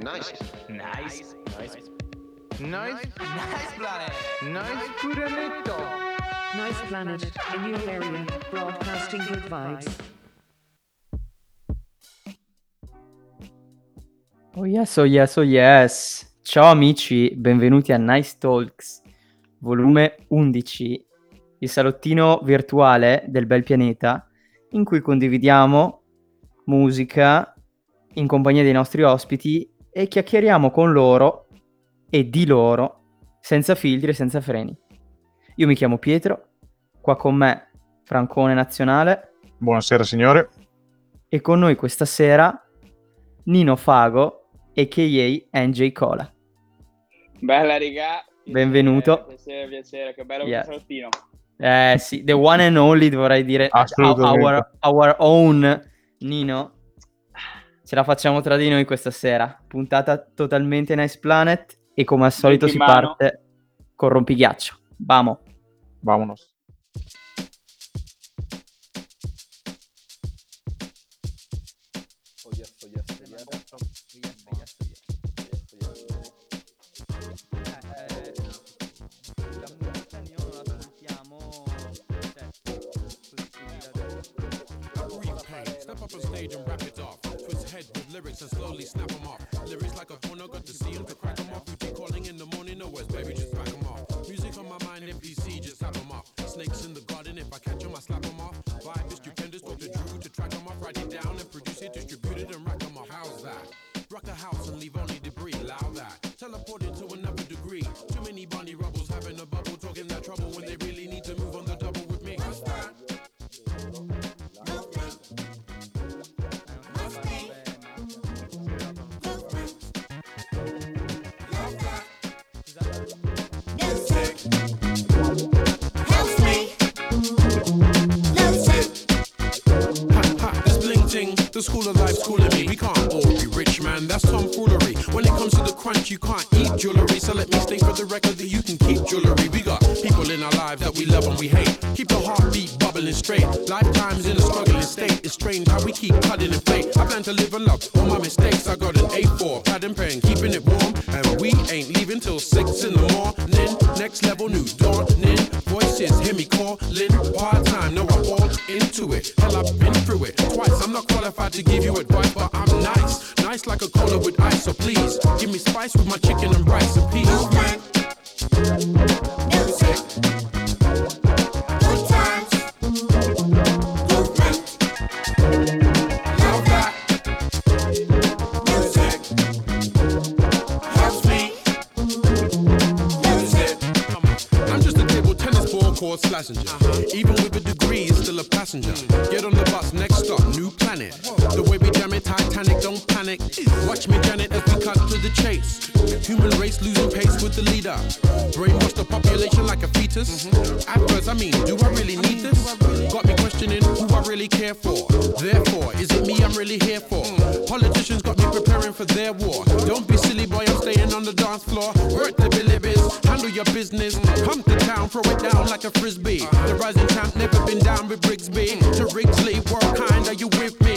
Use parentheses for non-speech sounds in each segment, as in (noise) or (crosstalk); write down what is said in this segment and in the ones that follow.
Nice. Nice. Nice. Nice, Nice planet. nice Puranetto. Nice planet, in your area, broadcasting good vibes. Oh yes, oh yes, oh yes. Ciao amici, benvenuti a Nice Talks, volume 11, il salottino virtuale del bel pianeta, in cui condividiamo musica in compagnia dei nostri ospiti e chiacchieriamo con loro e di loro, senza filtri e senza freni. Io mi chiamo Pietro, qua con me Francone Nazionale Buonasera signore. e con noi questa sera Nino Fago a.k.a. NJ Cola. Bella riga. Benvenuto. Piacere, piacere, che bello Yeah. salottino. Eh sì, the one and only dovrei dire Assolutamente. our, our own Nino. Ce la facciamo tra di noi questa sera. Puntata totalmente Nice Planet e come al solito si mano. parte con rompighiaccio. Vamo. Vámonos. A4, pad and pen, keeping it warm. And we ain't leaving till six in the morning. Next level, new dawning. Voices hear me calling. Part time, no, I'm all into it. Hell, I've been through it twice. I'm not qualified to give you advice, but I'm nice. Nice like a cola with ice, so please give me spice with my chicken and rice and peas. Court slassenger. Uh-huh. Even with a degree, still a passenger. Get on the bus, next stop, new planet. The way we jam it, Titanic, don't panic. Watch me, Janet, as we cut to the chase. Human race losing pace with the leader. Brainwash the population like a fetus. Mm-hmm. At first, I mean, do I really need this? Got me questioning who I really care for. Therefore, is it me I'm really here for? Mm. Politicians got me preparing for their war. Don't be silly, boy, I'm staying on the dance floor. Work the Billy Biz, handle your business. Throw it down like a frisbee. The rising champ never been down with Brigsby. To Wrigsley, work kind, are you with me?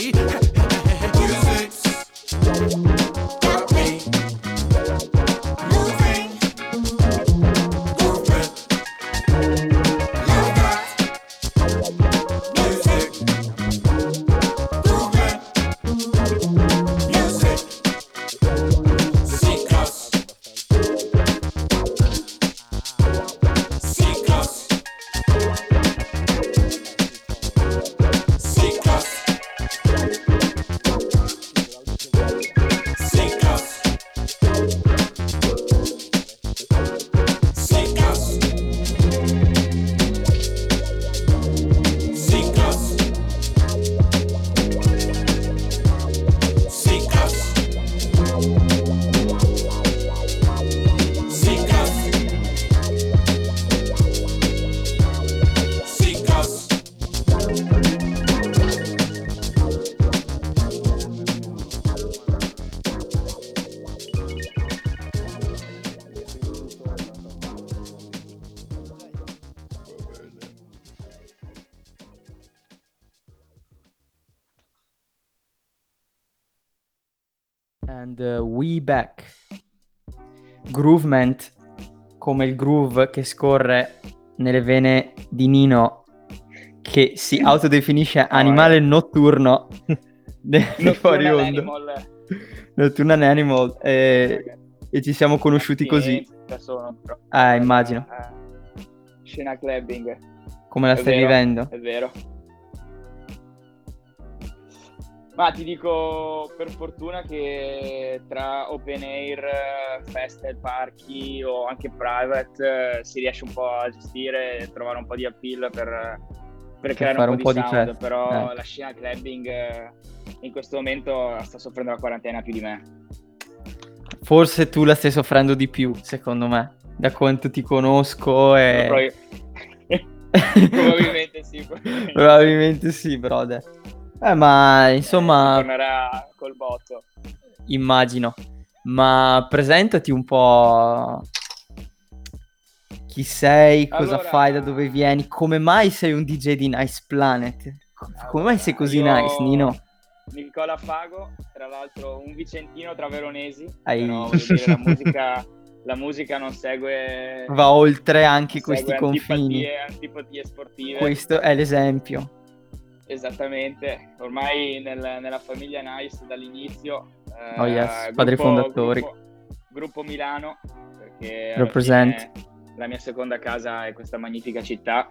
We back. Groovement, come il groove che scorre nelle vene di Nino, che si autodefinisce animale notturno. de- fuori Nocturnal onda. Animal. E, e ci siamo conosciuti così. Sono. Ah, immagino. Eh, Scena clubbing, Come la È stai vero. vivendo? è vero. Ma ti dico per fortuna che tra open air, festival, parchi o anche private eh, si riesce un po' a gestire e trovare un po' di appeal per, per creare un po' un di, po' di sound, festa, però eh. la scena clubbing eh, in questo momento sta soffrendo la quarantena più di me. Forse tu la stai soffrendo di più, secondo me, da quanto ti conosco e... Probabil- (laughs) (laughs) probabilmente sì. probabilmente. Probabilmente sì, brother. Eh, ma insomma, tornerà col botto. immagino. Ma presentati un po'. Chi sei, cosa Allora- fai, da dove vieni, come mai sei un DJ di Nice Planet? Come mai sei così Io- nice, Nino? Nicola Fago, tra l'altro un vicentino tra veronesi, Ai. però dire, la musica, la musica non segue, Va oltre anche questi confini. antipatie, antipatie sportive. Questo è l'esempio. Esattamente, ormai nel- nella famiglia Nice dall'inizio. eh, Oh, yes, padri fondatori. Gruppo, gruppo Milano, perché Represent. la mia seconda casa è questa magnifica città.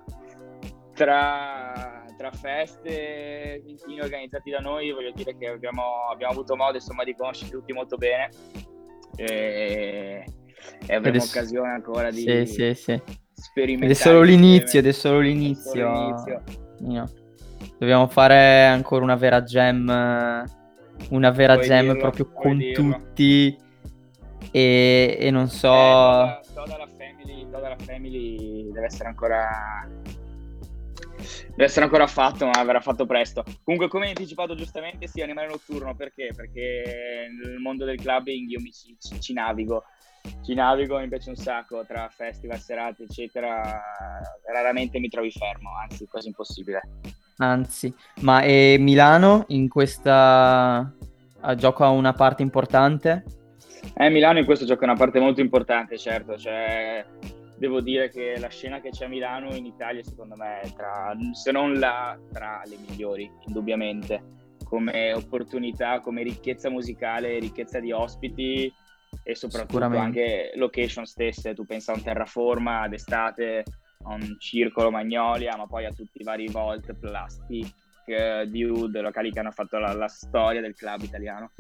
Tra, tra feste, meeting organizzati da noi, voglio dire che abbiamo, abbiamo avuto modo insomma, di conoscere tutti molto bene e, e avremo Adesso- occasione ancora di Sì, sì, sì. sperimentare. Ed è solo l'inizio, ed è solo È solo l'inizio. l'inizio. Dobbiamo fare ancora una vera eh, Una vera Puoi jam dirlo, proprio con dirlo. tutti. E, e non so. Eh, Toda la family, Toda la family deve essere ancora deve essere ancora fatto, ma verrà fatto presto. Comunque, come hai anticipato giustamente, sì, animale notturno perché? Perché nel mondo del clubbing io mi ci, ci- ci navigo. Ci navigo, mi piace un sacco tra festival, serate, eccetera. Raramente mi trovi fermo, anzi, quasi impossibile. Anzi, ma e Milano in questa ah, gioca una parte importante? Eh, Milano in questo gioca una parte molto importante, certo, cioè devo dire che la scena che c'è a Milano in Italia secondo me è tra, se non la, tra le migliori, indubbiamente, come opportunità, come ricchezza musicale, ricchezza di ospiti e soprattutto anche location stesse, tu pensa a un terraforma d'estate, a un circolo Magnolia, ma poi a tutti i vari Volt, Plastic, eh, Dude, locali che hanno fatto la- la storia del club italiano.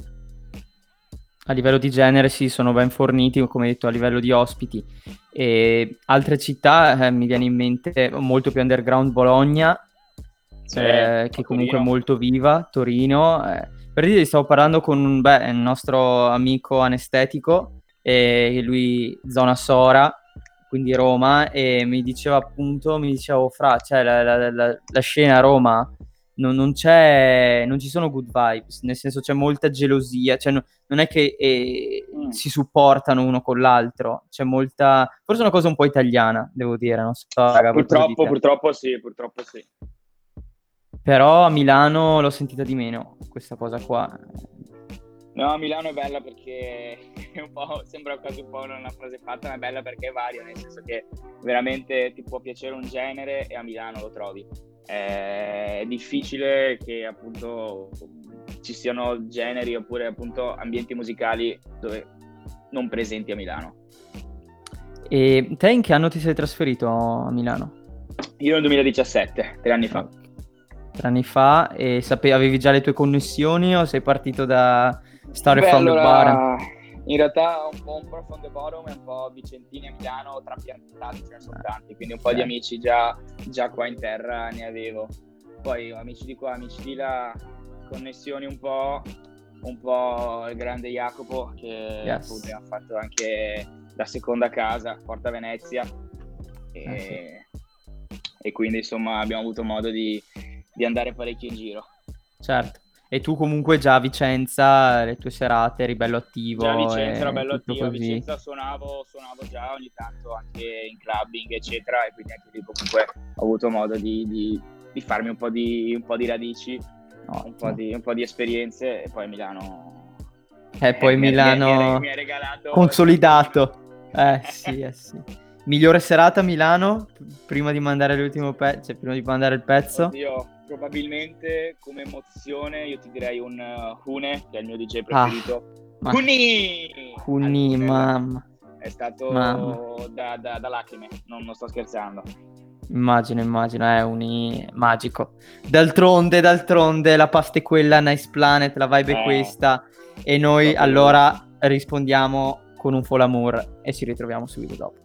A livello di genere sì, sono ben forniti, come detto, a livello di ospiti. E altre città, eh, mi viene in mente molto più underground Bologna, Sì, eh, che comunque è molto viva, Torino. eh. Per dire, stavo parlando con beh, il nostro amico anestetico, e lui zona Sora, quindi Roma, e mi diceva appunto, mi diceva, "Oh, fra, cioè la, la- la- la scena a Roma non, non c'è, non ci sono good vibes, nel senso c'è molta gelosia, cioè no- non è che eh, Mm. si supportano uno con l'altro, c'è molta, forse è una cosa un po' italiana, devo dire, non so, raga, Purtroppo, purtroppo sì, purtroppo sì. Però a Milano l'ho sentita di meno, questa cosa qua. No, Milano è bella perché (laughs) è un po', sembra quasi un po' una frase fatta, ma è bella perché è varia, nel senso che veramente ti può piacere un genere e a Milano lo trovi. È difficile che appunto ci siano generi oppure appunto ambienti musicali dove non presenti a Milano. E te in che anno ti sei trasferito a Milano? Io nel 2017, tre anni fa. Tre anni fa e sape- avevi già le tue connessioni o sei partito da Stare Beh, from the allora, bottom? In realtà un po', un po' from the bottom e un po' Vicentini a Milano, trapiantati ce ne sono tanti, quindi un po' di Eh. amici già, già qua in terra ne avevo. Poi amici di qua, amici di là, connessioni un po', un po' il grande Jacopo che Yes. appunto abbiamo fatto anche la seconda casa, Porta Venezia. E, Eh, e quindi insomma abbiamo avuto modo di, di andare parecchio in giro. Certo. E tu comunque già a Vicenza, le tue serate, eri bello attivo. Già a Vicenza era bello attivo, a. Vicenza suonavo, suonavo già ogni tanto anche in clubbing eccetera e quindi anche lì comunque ho avuto modo di, di- di farmi un po' di, un po' di radici, un po' di, un po' di esperienze e poi a Milano E poi mi- mi- mi- Milano mi ha regalato- consolidato. Eh (laughs) sì, eh sì. Migliore serata a Milano, prima di mandare l'ultimo pezzo, cioè prima di mandare il pezzo. Oddio, probabilmente come emozione io ti direi un uh, Hune, che è il mio DJ Ah, preferito. ma- Huni! Cuni, Al- mamma. È stato Mamma. da, da- da lacrime, non, non sto scherzando. Immagino, immagino, è un magico. D'altronde, d'altronde, la pasta è quella, Nice Planet, la vibe è Eh. questa. E noi allora rispondiamo con un full amour e ci ritroviamo subito dopo.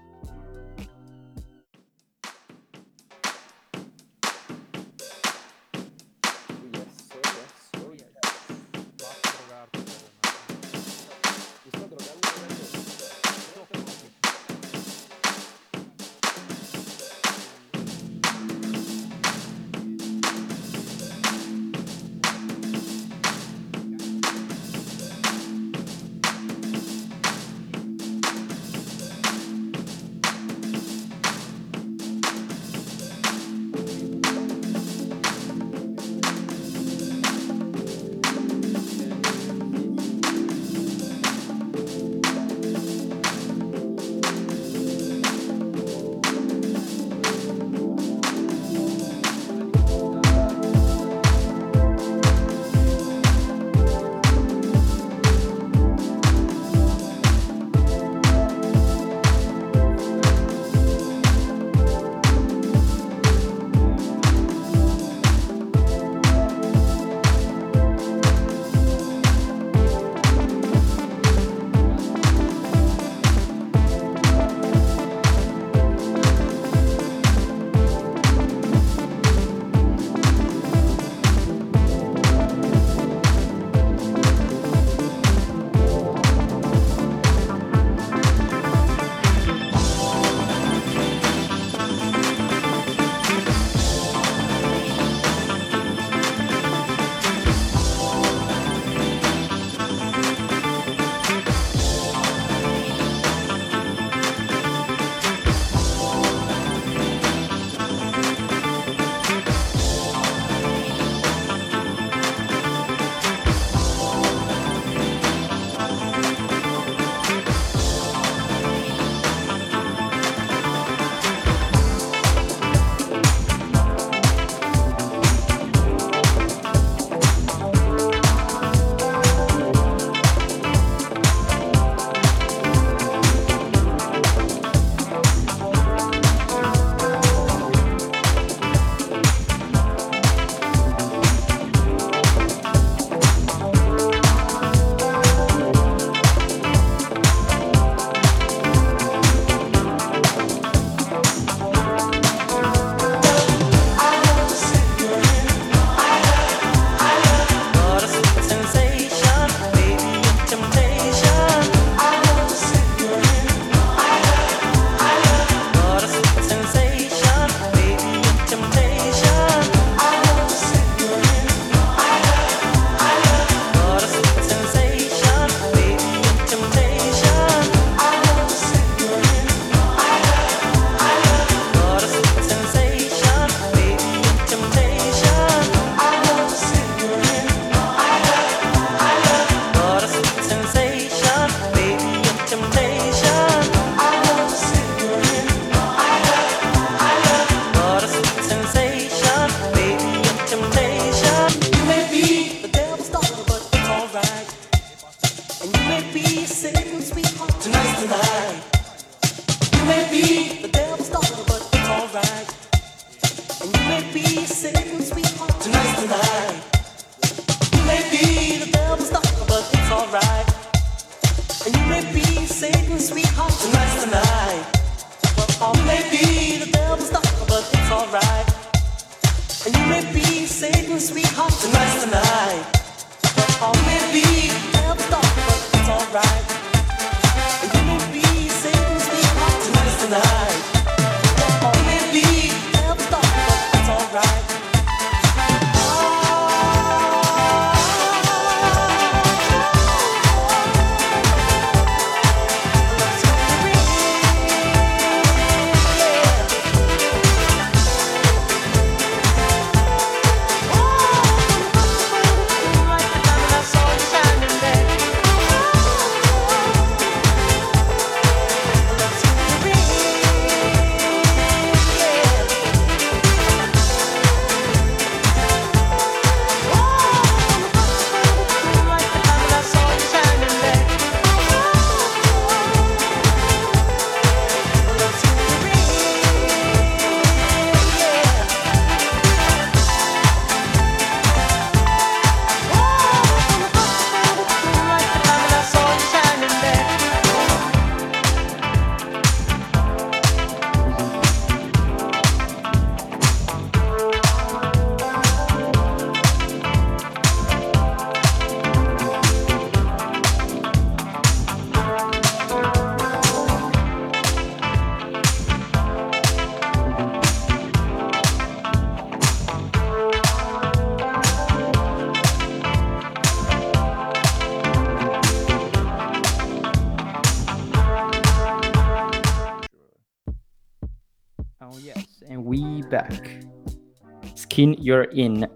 Skin you're in.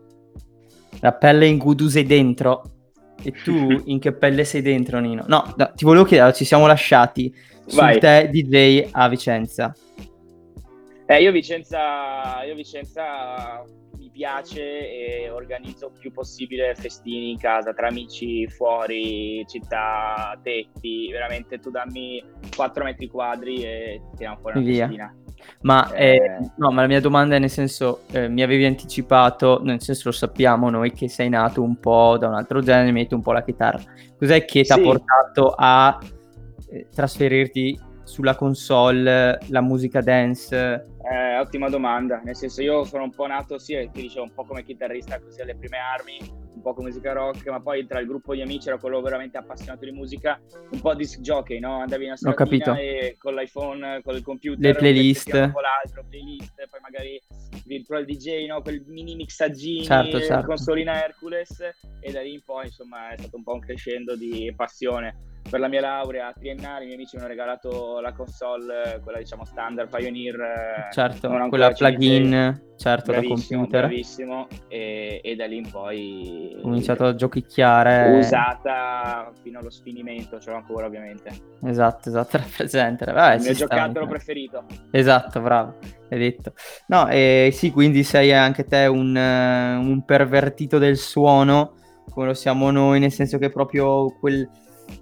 La pelle in cui tu sei dentro. E tu (laughs) in che pelle sei dentro, Nino? No, no, ti volevo chiedere, ci siamo lasciati Vai. te DJ a Vicenza. Eh, io Vicenza, io Vicenza mi piace e organizzo il più possibile festini in casa, tra amici, fuori, città, tetti, veramente tu dammi 4 metri quadri e tiriamo fuori una Via. festina. Ma, Eh. eh, no, ma la mia domanda è nel senso, eh, mi avevi anticipato, nel senso lo sappiamo noi che sei nato un po' da un altro genere, detto un po' la chitarra. Cos'è che ti ha Sì. portato a eh, trasferirti sulla console, la musica dance? Eh, ottima domanda, nel senso io sono un po' nato, sì, ti dicevo, un po' come chitarrista così alle prime armi, po' come musica rock, ma poi tra il gruppo di amici ero quello veramente appassionato di musica, un po' disc jockey, no? Andavi in una e con l'iPhone, con il computer, Le playlist. dopo l'altro, playlist, poi magari virtual DJ, no? Quel mini mixaggini, Certo, certo. consolina Hercules e da lì in poi insomma è stato un po' un crescendo di passione. Per la mia laurea triennale i miei amici mi hanno regalato la console, quella diciamo standard Pioneer. eh, Certo, quella plugin, certo, da computer. bravissimo. E, e da lì in poi Ho iniziato a giochicchiare. usata fino allo sfinimento, ce l'ho ancora ovviamente. Esatto, esatto, (laughs) rappresenta. Vabbè, Il mio giocattolo mica. preferito. Esatto, bravo, hai detto. No, eh, sì, quindi sei anche te un, eh, un pervertito del suono, come lo siamo noi, nel senso che proprio quel...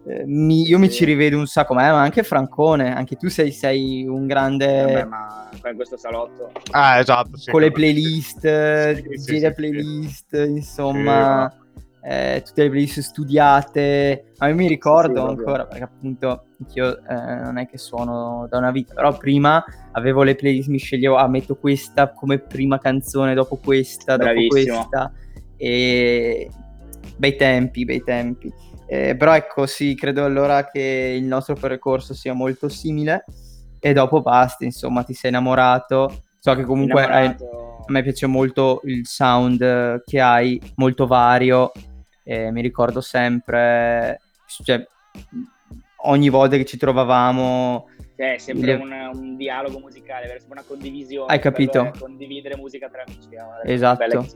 eh, mi- io mi ci rivedo un sacco, ma, ma anche Francone, anche tu sei, sei un grande... Vabbè, ma qua in questo salotto Ah, esatto. sì, con le playlist, Sì, DJ sì, le sì, sì. playlist, insomma, eh, tutte le playlist studiate. A me mi ricordo ancora, perché appunto io eh, non è che suono da una vita, però prima avevo le playlist, mi sceglievo, ah, metto questa come prima canzone, dopo questa, dopo Bravissimo. questa, e bei tempi, bei tempi. Eh, però ecco, sì, credo allora che il nostro percorso sia molto simile e dopo basta, insomma, ti sei innamorato. So che comunque hai- a me piace molto il sound eh, che hai, molto vario. e mi ricordo sempre, cioè, ogni volta che ci trovavamo, Cioè, è sempre le- un, un dialogo musicale, è sempre una condivisione. Hai capito? bello è Condividere musica tra amici, cose Esatto.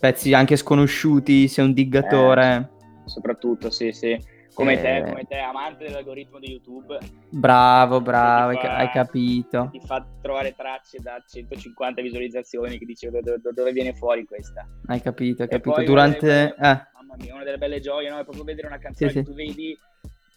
pezzi anche sconosciuti, sei un diggatore. Soprattutto, sì, sì. Come Eh. te, come te, amante dell'algoritmo di YouTube, Bravo, bravo, fa- hai capito. ti fa trovare tracce da 150 visualizzazioni che dici dove, dove- viene fuori questa. Hai capito, hai capito. Durante... delle- Eh, Mamma mia, una delle belle gioie, no? È proprio vedere una canzone Sì, che sì. tu vedi,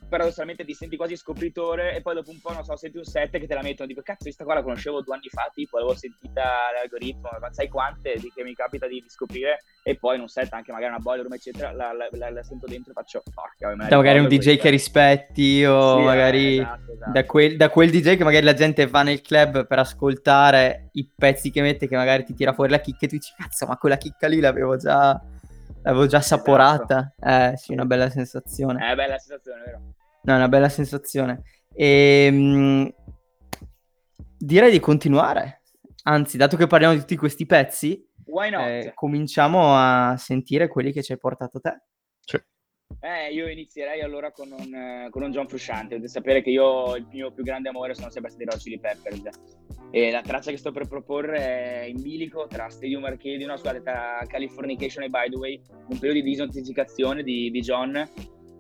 paradossalmente ti senti quasi scopritore e poi dopo un po', non so, senti un set che te la mettono, dico, cazzo, questa qua la conoscevo due anni fa, tipo, l'avevo sentita l'algoritmo, ma sai quante di che mi capita di, di scoprire e poi in un set, anche magari una boiler room, eccetera, la, la- la- la sento dentro e faccio, porca, da magari un DJ che questa." rispetti o Sì, eh, magari esatto, esatto. da, quel, da quel DJ che magari la gente va nel club per ascoltare i pezzi che mette, che magari ti tira fuori la chicca e tu dici, cazzo, ma quella chicca lì l'avevo già, l'avevo già assaporata. Eh, sì, una bella sensazione. È bella sensazione, vero? No, è una bella sensazione. E, direi di continuare. Anzi, dato che parliamo di tutti questi pezzi, Why not? eh, cominciamo a sentire quelli che ci hai portato te. Eh, io inizierei allora con un, eh, con un John Frusciante. Dovete sapere che io il mio più grande amore sono sempre stati i Red Chili Peppers. E la traccia che sto per proporre è in bilico tra Stadium Arcade, no, scusate, tra Californication e By the Way, un periodo di disintossicazione di, di John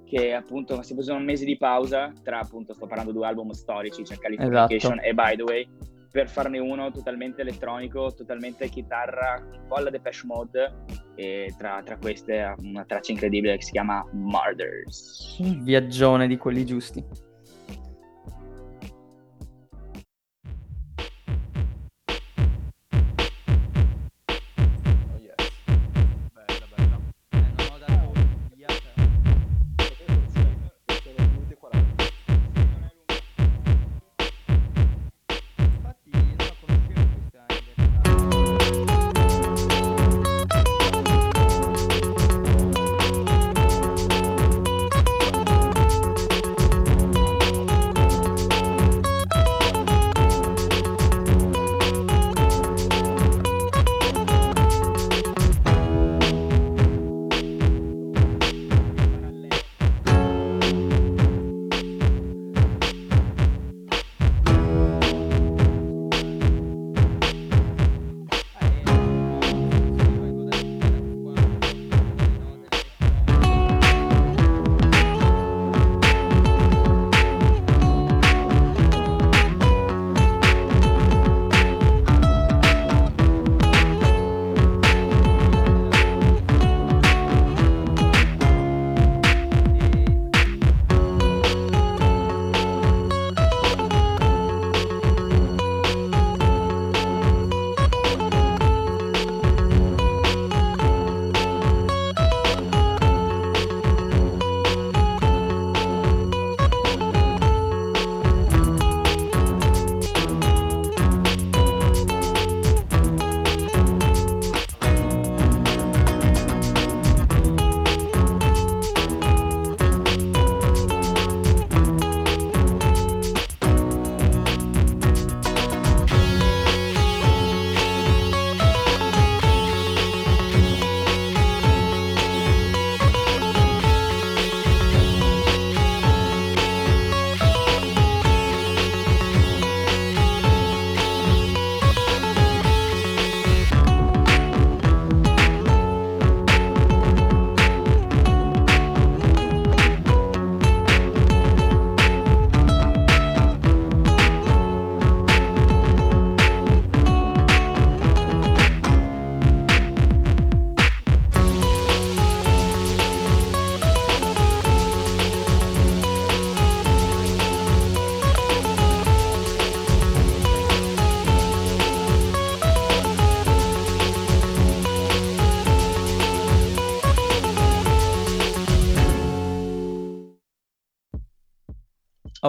che appunto si è preso un mese di pausa tra appunto sto parlando di due album storici, cioè Californication Esatto. e By the Way, per farne uno totalmente elettronico, totalmente chitarra, un po' alla Depeche Mode e tra, tra queste una traccia incredibile che si chiama Murders. Un viaggione di quelli giusti.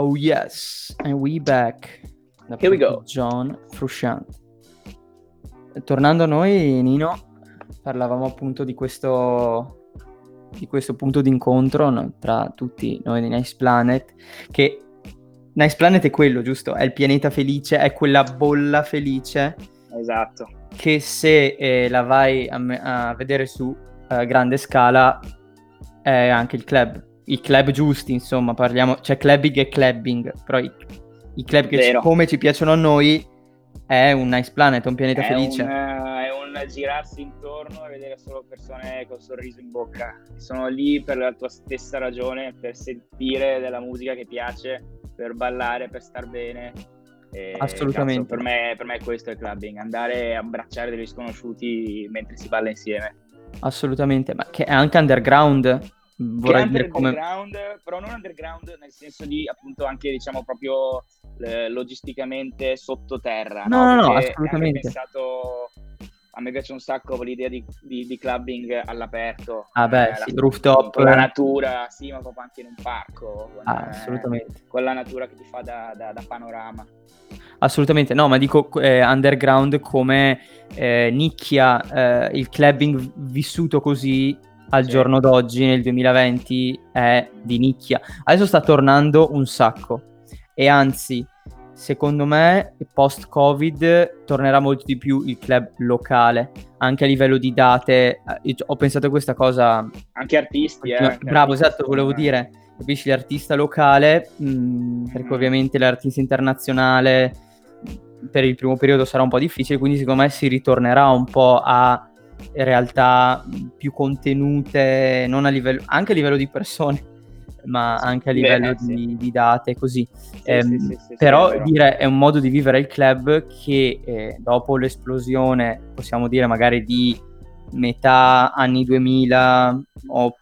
Oh yes, and we back. Da Here we go. John Frusciante. Tornando a noi, Nino, parlavamo appunto di questo, di questo punto d'incontro no, tra tutti noi di Nice Planet, che Nice Planet è quello, giusto? È il pianeta felice, è quella bolla felice Esatto. che se eh, la vai a, me- a vedere su eh, grande scala è anche il club. I club giusti, insomma, parliamo, c'è clubbing e clubbing, però i, i club che Vero. come ci piacciono a noi è un nice planet, un pianeta È felice. un, eh, è un girarsi intorno e vedere solo persone col sorriso in bocca. Sono lì per la tua stessa ragione, per sentire della musica che piace, per ballare, per star bene. E, Assolutamente. cazzo, per, me, per me questo è il clubbing, andare a abbracciare degli sconosciuti mentre si balla insieme. Assolutamente, ma che è anche underground, vorrei dire come... underground, però non underground nel senso di appunto anche diciamo proprio eh, logisticamente sottoterra. No, no, no, è assolutamente. pensato, a me piace un sacco l'idea di, di- di clubbing all'aperto. Ah beh, eh, sì, la- rooftop. Con la natura, sì, ma proprio anche in un parco. Con, Ah, eh, assolutamente. con la natura che ti fa da, da- da panorama. Assolutamente, no, ma dico eh, underground come eh, nicchia, eh, il clubbing vissuto così al Sì. giorno d'oggi, nel 2020, è di nicchia. Adesso sta tornando un sacco e anzi, secondo me, post-Covid tornerà molto di più il club locale, anche a livello di date. Eh, ho pensato a questa cosa Anche artisti, eh. Anche bravo, artisti, esatto, volevo me. dire, capisci l'artista locale, mh, perché Mhm. ovviamente l'artista internazionale per il primo periodo sarà un po' difficile, quindi secondo me si ritornerà un po' a realtà più contenute, non a livello, anche a livello di persone, (laughs) ma anche a livello sì. di, di date, così. Sì, Ehm, sì, sì, sì, sì, però dire è un modo di vivere il club che eh, dopo l'esplosione, possiamo dire magari di metà anni 2000 o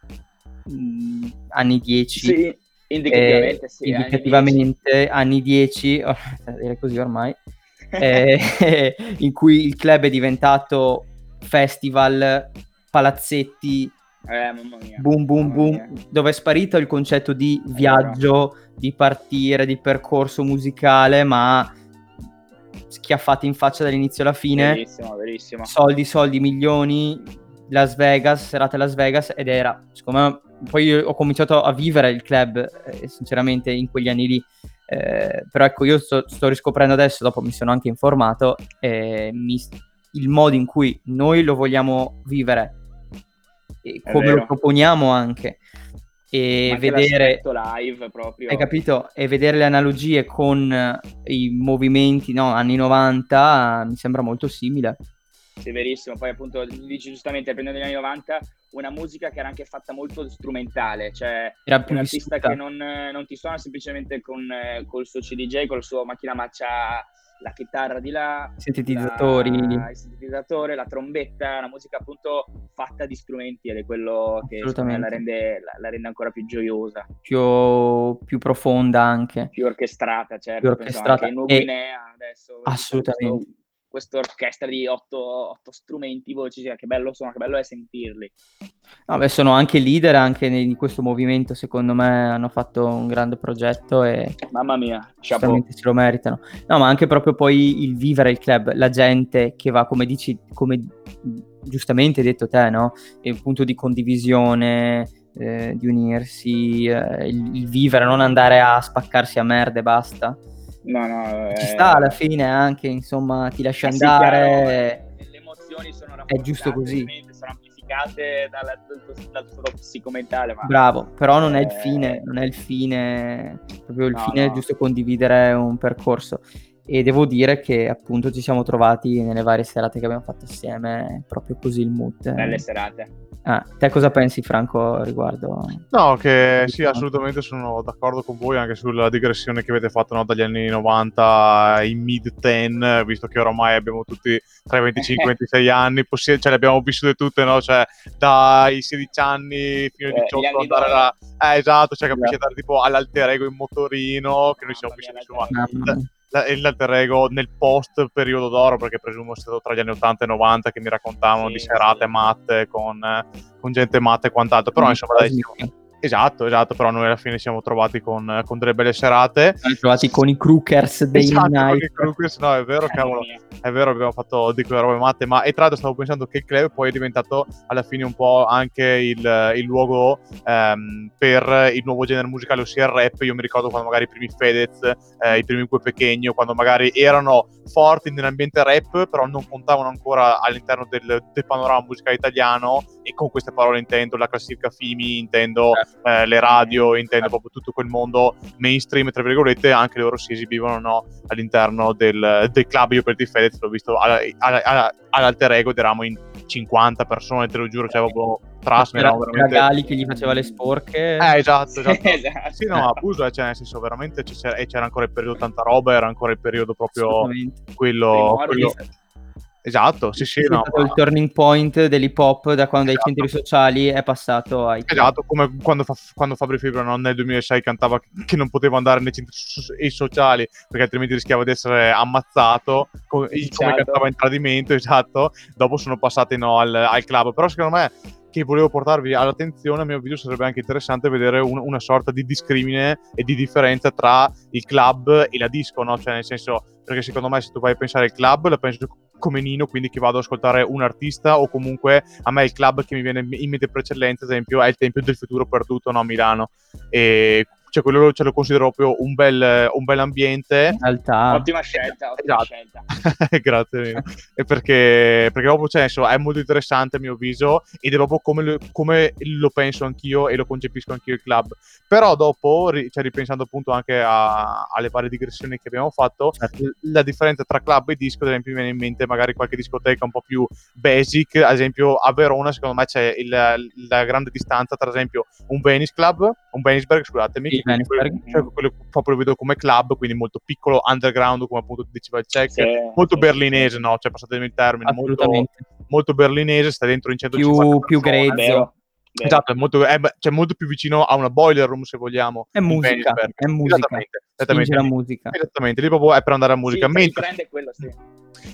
mh, anni 10, Sì, indicativamente eh, sì. anni indicativamente anni 10, oh, (laughs) dire così ormai, (laughs) eh, in cui il club è diventato festival, palazzetti, 10. Eh, mia. boom boom boom, dove è sparito il concetto di viaggio, di partire, di percorso musicale, ma schiaffati in faccia dall'inizio alla fine, Verissimo, verissimo. soldi, soldi, milioni, Las Vegas, serate Las Vegas, ed era, secondo me, poi ho cominciato a vivere il club, eh, sinceramente, in quegli anni lì. Eh, però ecco, io sto, sto riscoprendo adesso, dopo mi sono anche informato, eh, mi- il modo in cui noi lo vogliamo vivere e È come vero. lo proponiamo anche e anche vedere live proprio. hai capito e vedere le analogie con eh, i movimenti no, anni 90 mi sembra molto simile Sì, verissimo. Poi appunto dici giustamente, prendendo gli anni 90, una musica che era anche fatta molto strumentale, cioè era più un artista vissuta che non, non ti suona semplicemente con eh, col suo CDJ, col suo macchina ma c'ha la chitarra di là, sintetizzatori la- il sintetizzatore, la trombetta, una musica appunto fatta di strumenti ed è quello che me la rende, la, la rende ancora più gioiosa, più, più profonda anche più orchestrata, certo. Più penso orchestrata Anche in Nuguinea adesso. Assolutamente. Questa orchestra di otto, otto strumenti voci, cioè, che bello sono, che bello è sentirli. No, beh, sono anche leader anche di questo movimento secondo me hanno fatto un grande progetto e Mamma mia. Giustamente se lo meritano. No, ma anche proprio poi il vivere il club, la gente che va, come dici, come giustamente hai detto te, no? È un punto di condivisione, eh, di unirsi, eh, il, il vivere, non andare a spaccarsi a merda e basta. No, no, Ci eh, sta alla fine anche, insomma, ti lascia eh sì, andare. chiaro, le emozioni sono è giusto così. Sono amplificate dal, dal, dal tuo psicomentale, ma Bravo, però non è il Eh, fine, non è il fine, proprio il No, fine è giusto condividere un percorso. E devo dire che appunto ci siamo trovati nelle varie serate che abbiamo fatto assieme, proprio così il mood. belle serate. Ah, te cosa pensi Franco riguardo? No, che sì, assolutamente sono d'accordo con voi anche sulla digressione che avete fatto no, dagli anni 90 in mid 10, visto che oramai abbiamo tutti tra i 25 e i 26 anni, possi- cioè le abbiamo vissute tutte, no? Cioè dai 16 anni fino ai Eh, 18 gli anni andare d'oro. là. Eh, esatto, cioè capisci Esatto. andare tipo all'alter ego in motorino, che noi siamo vissuti Mamma mia. La- l'alter ego nel post periodo d'oro, perché presumo sia stato tra gli anni 80 e 90 che mi raccontavano Sì, di serate sì. matte con, con gente matta e quant'altro. Però insomma, dai, Esatto, esatto, però noi alla fine ci siamo trovati con, con delle belle serate. Siamo trovati con i Crookers dei Esatto, con Night. i Crookers, no, è vero, cavolo, è vero, abbiamo fatto di quelle robe matte, ma e tra l'altro stavo pensando che il club poi è diventato alla fine un po' anche il, il luogo ehm, per il nuovo genere musicale, ossia il rap. Io mi ricordo quando magari i primi Fedez, eh, i primi Gue Pechegno, quando magari erano forti nell'ambiente rap, però non contavano ancora all'interno del, del panorama musicale italiano, e con queste parole intendo la classifica FIMI, intendo eh, le radio, intendo proprio tutto quel mondo mainstream, tra virgolette, anche loro si esibivano no, all'interno del, del club. Io per di Fedez l'ho visto alla- alla- alla- all'alter ego eravamo in 50 persone, te lo giuro, cioè proprio no, c'era veramente... Gali che gli faceva le sporche. Eh, esatto, esatto. (laughs) Esatto. Sì, no, abuso, eh, cioè, nel senso, veramente c'era, c'era ancora il periodo tanta roba, era ancora il periodo proprio quello... Quello- Esatto, sì, sì, no. stato il turning point dell'hip hop da quando dai Esatto. centri sociali è passato ai. Esatto, come quando, fa- quando Fabri Fibra no, nel 2006 cantava che non poteva andare nei centri so- sociali perché altrimenti rischiava di essere ammazzato, co- come Esatto. cantava in tradimento, (laughs) esatto. Dopo sono passati no, al, al club, però secondo me che volevo portarvi all'attenzione, a mio avviso sarebbe anche interessante vedere un- una sorta di discrimine e di differenza tra il club e la disco, no? Cioè nel senso, perché secondo me se tu vai a pensare al club, la penso come Nino, quindi che vado ad ascoltare un artista o comunque a me il club che mi viene in mente per eccellenza, ad esempio, è il Tempio del Futuro Perduto no, a Milano. E cioè quello ce lo considero proprio un bel, un bel ambiente. In realtà, Ottima scelta, ottima Esatto. scelta. (laughs) Grazie. E perché, perché proprio cioè, insomma, è molto interessante a mio avviso ed è proprio come lo, come lo penso anch'io e lo concepisco anch'io il club. Però dopo, ri- cioè, ripensando appunto anche a- alle varie digressioni che abbiamo fatto, Certo. la differenza tra club e disco, ad esempio, mi viene in mente magari qualche discoteca un po' più basic. Ad esempio, a Verona, secondo me, c'è il- la grande distanza tra, ad esempio, un Venice Club, un Venisberg, scusatemi, Sì, quello- cioè, quello proprio lo vedo come club, quindi molto piccolo, underground, come appunto diceva il Check, Sì, molto sì, berlinese, no? Cioè, passatemi il termine, molto, molto berlinese, sta dentro in 150 Più, più grezzo. Vero, vero. Esatto, è molto, è, cioè, molto più vicino a una boiler room, se vogliamo. È musica, è musica. Esattamente, esattamente. la musica. Esattamente, lì proprio è per andare a musica. Sì, mentre, il trend è quello, sì.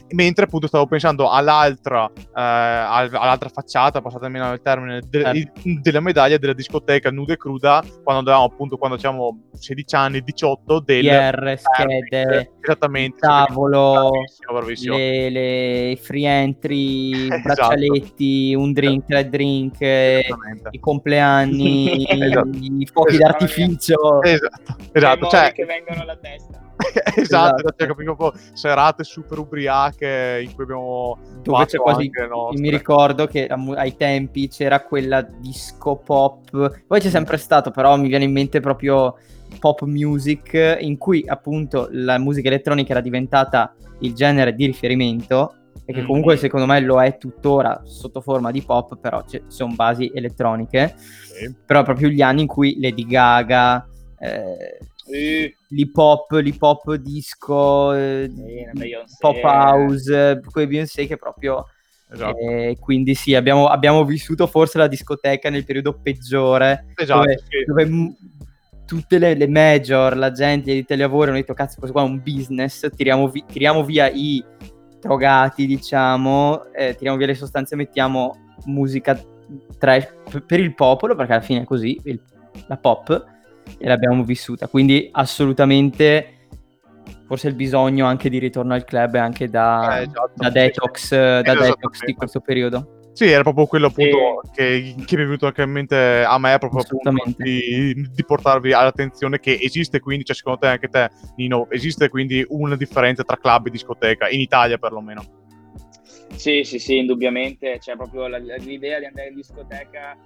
Mentre appunto stavo pensando all'altra, eh, al- all'altra facciata, passatemi il termine, de- i- della medaglia della discoteca nuda e cruda, quando andavamo appunto, quando avevamo 16 anni, 18, del... PR, schede, Esattamente. tavolo, Bravissimo, bravissimo. le, le free entry, (laughs) Esatto. braccialetti, un drink, tre drink, eh, i compleanni, (laughs) Esatto. i fuochi Esatto. d'artificio. Esatto, Le esatto, mode cioè, che vengono alla testa. (laughs) esatto, Esatto. cioè, proprio serate super ubriache in cui abbiamo dove c'è quasi mi ricordo che ai tempi c'era quella disco pop poi c'è sempre stato però mi viene in mente proprio pop music in cui appunto la musica elettronica era diventata il genere di riferimento e che Mm. comunque secondo me lo è tuttora sotto forma di pop però ci sono basi elettroniche Sì. però proprio gli anni in cui Lady Gaga eh, Sì, l'hip hop l'hip hop disco eh, sì, pop house quei Beyoncé che proprio Esatto. eh, quindi sì, abbiamo, abbiamo vissuto forse la discoteca nel periodo peggiore, Esatto, dove, sì. dove m- tutte le, le major, la gente di telelavoro hanno detto cazzo questo qua è un business, tiriamo, vi- tiriamo via i drogati diciamo, eh, tiriamo via le sostanze, mettiamo musica trash per il popolo, perché alla fine è così, il- la pop, e l'abbiamo vissuta, quindi assolutamente forse il bisogno anche di ritorno al club è anche da, Eh, esatto. da detox, eh, da detox di questo periodo. Sì, era proprio quello appunto che, che mi è venuto anche in mente a me, proprio appunto di, di portarvi all'attenzione che esiste quindi, cioè secondo te anche te Nino, esiste quindi una differenza tra club e discoteca, in Italia perlomeno. Sì, sì, sì, indubbiamente. C'è proprio la- la- l'idea di andare in discoteca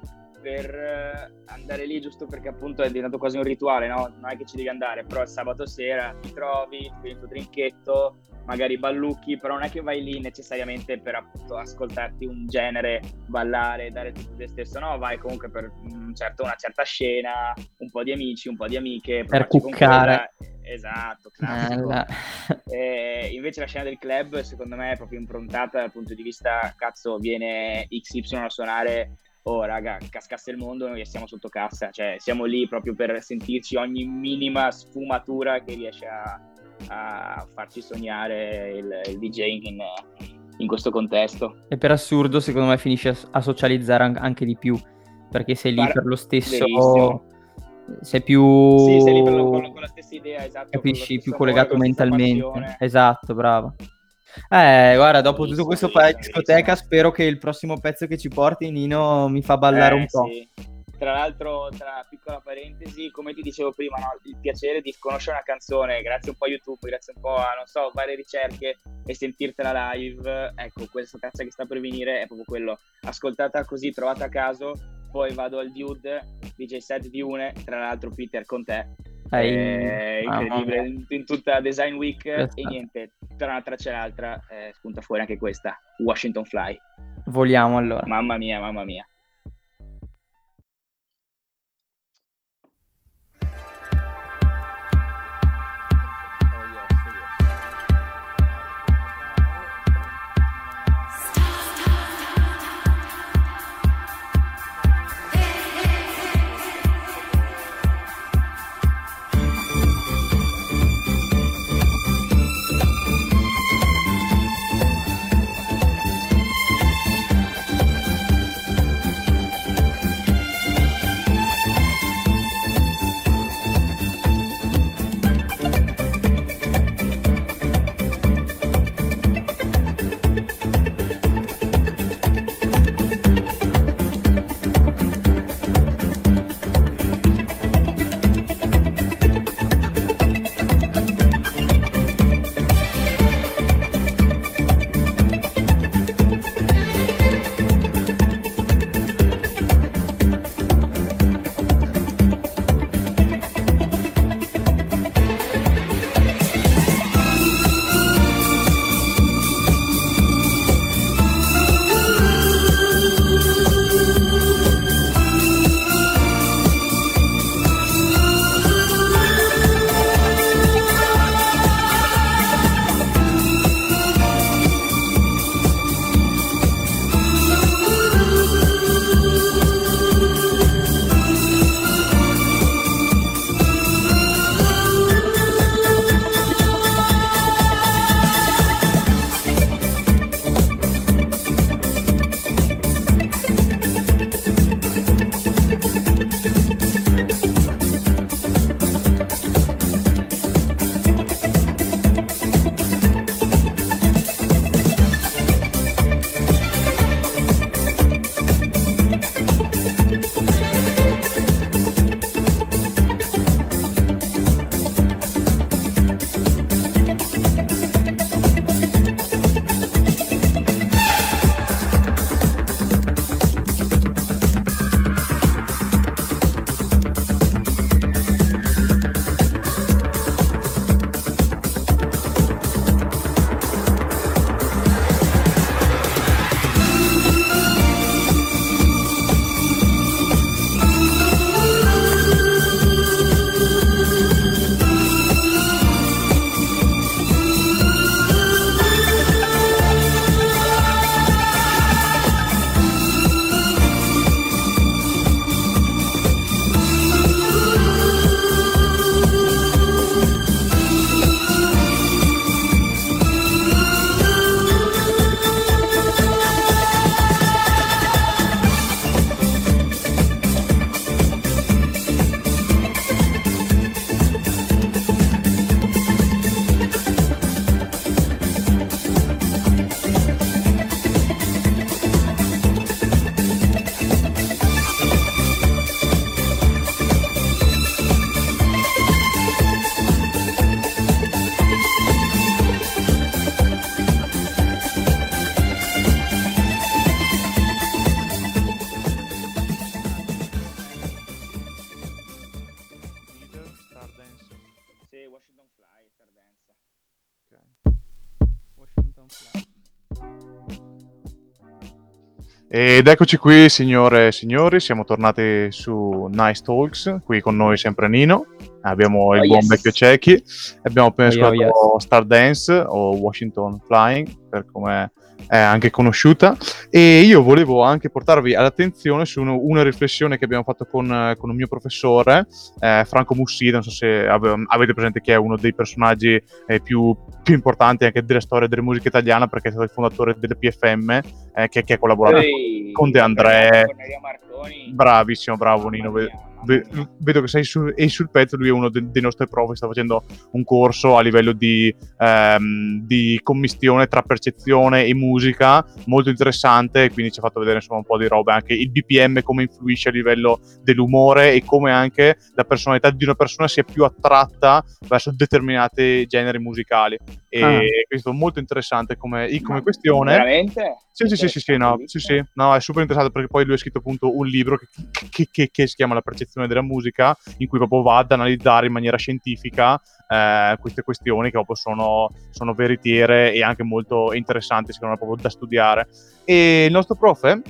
per eh, andare lì giusto perché appunto è diventato quasi un rituale, no? Non è che ci devi andare, però il sabato sera ti trovi, ti prendi il tuo drinketto, magari ballucchi, però non è che vai lì necessariamente per appunto ascoltarti un genere, ballare, dare tutto te stesso, no? Vai comunque per un certo- una certa scena, un po' di amici, un po' di amiche, Per cuccare. Esatto, Eh, (laughs) invece la scena del club, secondo me, è proprio improntata dal punto di vista, cazzo, viene XY a suonare, oh raga, cascasse il mondo, noi siamo sotto cassa, cioè siamo lì proprio per sentirci ogni minima sfumatura che riesce a, a farci sognare il, il DJ in, in questo contesto. E per assurdo, secondo me, finisce a, a socializzare an- anche di più. perché sei lì Guarda, per lo stesso, verissimo. sei più... Sì, sei lì per lo- con, la stessa idea, esatto. capisci, più amore, collegato stessa mentalmente. Esatto, bravo. Eh, guarda, dopo tutto questo paio di discoteca, spero che il prossimo pezzo che ci porti, Nino, mi fa ballare Eh, un po'. sì. Tra l'altro, tra piccola parentesi, come ti dicevo prima, no, il piacere di conoscere una canzone grazie un po' a YouTube, grazie un po' a, non so, varie ricerche e sentirtela live, ecco, questa pezza che sta per venire è proprio quello, ascoltata così, trovata a caso, poi vado al Dude, DJ set di Une, tra l'altro Peter con te, è mamma incredibile, in, in tutta Design Week e niente, tra una traccia e l'altra eh, spunta fuori anche questa, Washington Fly, Voliamo allora. mamma mia, mamma mia. Ed eccoci qui, signore e signori, siamo tornati su Nice Talks, qui con noi sempre Nino. abbiamo il Oh, buon yes. vecchio Cecchi, abbiamo appena Oh, yeah, ascoltato Stardance o Washington Flying, per come è anche conosciuta, e io volevo anche portarvi all'attenzione su uno- una riflessione che abbiamo fatto con, eh, con un mio professore, eh, Franco Mussida, non so se ave- avete presente che è uno dei personaggi eh, più, più importanti anche della storia della musica italiana, perché è stato il fondatore delle PFM, eh, che, che ha collaborato Ehi, con De André. Bravissimo, bravo Nino. Mamma Vedo che sei su- e sul pezzo. Lui è uno de- dei nostri prof. Sta facendo un corso a livello di, ehm, di commistione tra percezione e musica, molto interessante. Quindi ci ha fatto vedere insomma un po' di robe. Anche il BPM, come influisce a livello dell'umore e come anche la personalità di una persona sia più attratta verso determinati generi musicali. E Ah. questo è molto interessante come, come questione. Veramente? Sì, sì, sì, sì, sì, no, sì, sì, no, è super interessante perché poi lui ha scritto appunto un libro che, che- che- che si chiama La percezione della musica, in cui proprio va ad analizzare in maniera scientifica eh, queste questioni che proprio sono, sono veritiere e anche molto interessanti, secondo me, proprio da studiare. E il nostro prof,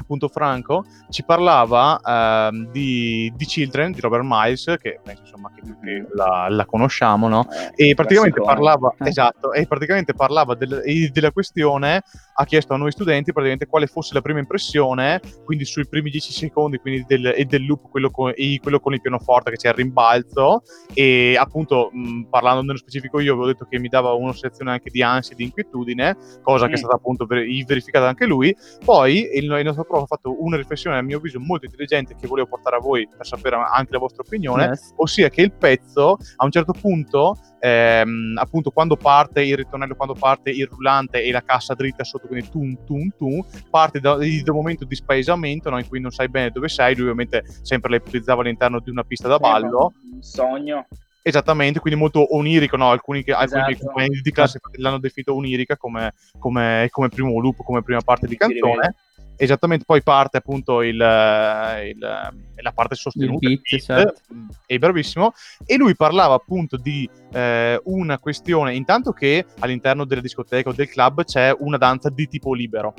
appunto Franco, ci parlava ehm, di, di Children di Robert Miles, che penso insomma che tutti la, la conosciamo, no? Eh, e praticamente classicone. parlava, Eh. esatto, e praticamente parlava del- della questione, ha chiesto a noi studenti praticamente quale fosse la prima impressione, quindi sui primi 10 secondi, quindi del, e del loop, quello con, e quello con il pianoforte che c'è il rimbalzo, e appunto mh, parlando nello specifico io avevo detto che mi dava una sensazione anche di ansia e di inquietudine, cosa che è Mm. stata appunto ver- verificata anche lui, poi il, il nostro prof ha fatto una riflessione a mio avviso molto intelligente che volevo portare a voi per sapere anche la vostra opinione, Yes. ossia che il pezzo a un certo punto, ehm, appunto quando parte il ritornello, quando parte il rullante e la cassa dritta sotto, quindi tum tum tum, parte da, da un momento di spaesamento no, in cui non sai bene dove sei, lui ovviamente sempre la ipotizzava all'interno di una pista da ballo, Un sogno. esattamente, quindi molto onirico, no? alcuni, che, alcuni Esatto. compagni di classe l'hanno definito onirica come, come, come primo loop, come prima parte di canzone. Esattamente, poi parte appunto il, eh, il, eh, la parte sostenuta, Il beat, certo. mm, è bravissimo, e lui parlava appunto di eh, una questione, intanto che all'interno della discoteca o del club c'è una danza di tipo libero.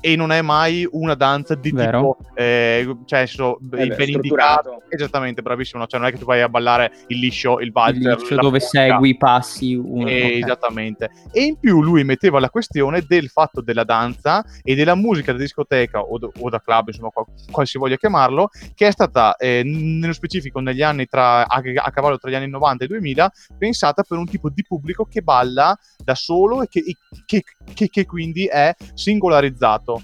E non è mai una danza di Vero. tipo, eh, cioè, so, Eh beh, ben indicato. Esattamente, bravissimo. no? Cioè, non è che tu vai a ballare il liscio, il valzer, Il liscio la dove polka. segui i passi uno. Eh, ok. Esattamente. E in più lui metteva la questione del fatto della danza e della musica da discoteca o, d- o da club, insomma, qual, qual si voglia chiamarlo, che è stata eh, nello specifico negli anni tra, a, a cavallo tra gli anni 90 e 2000 pensata per un tipo di pubblico che balla da solo e che, e che- che- che quindi è singolarizzato.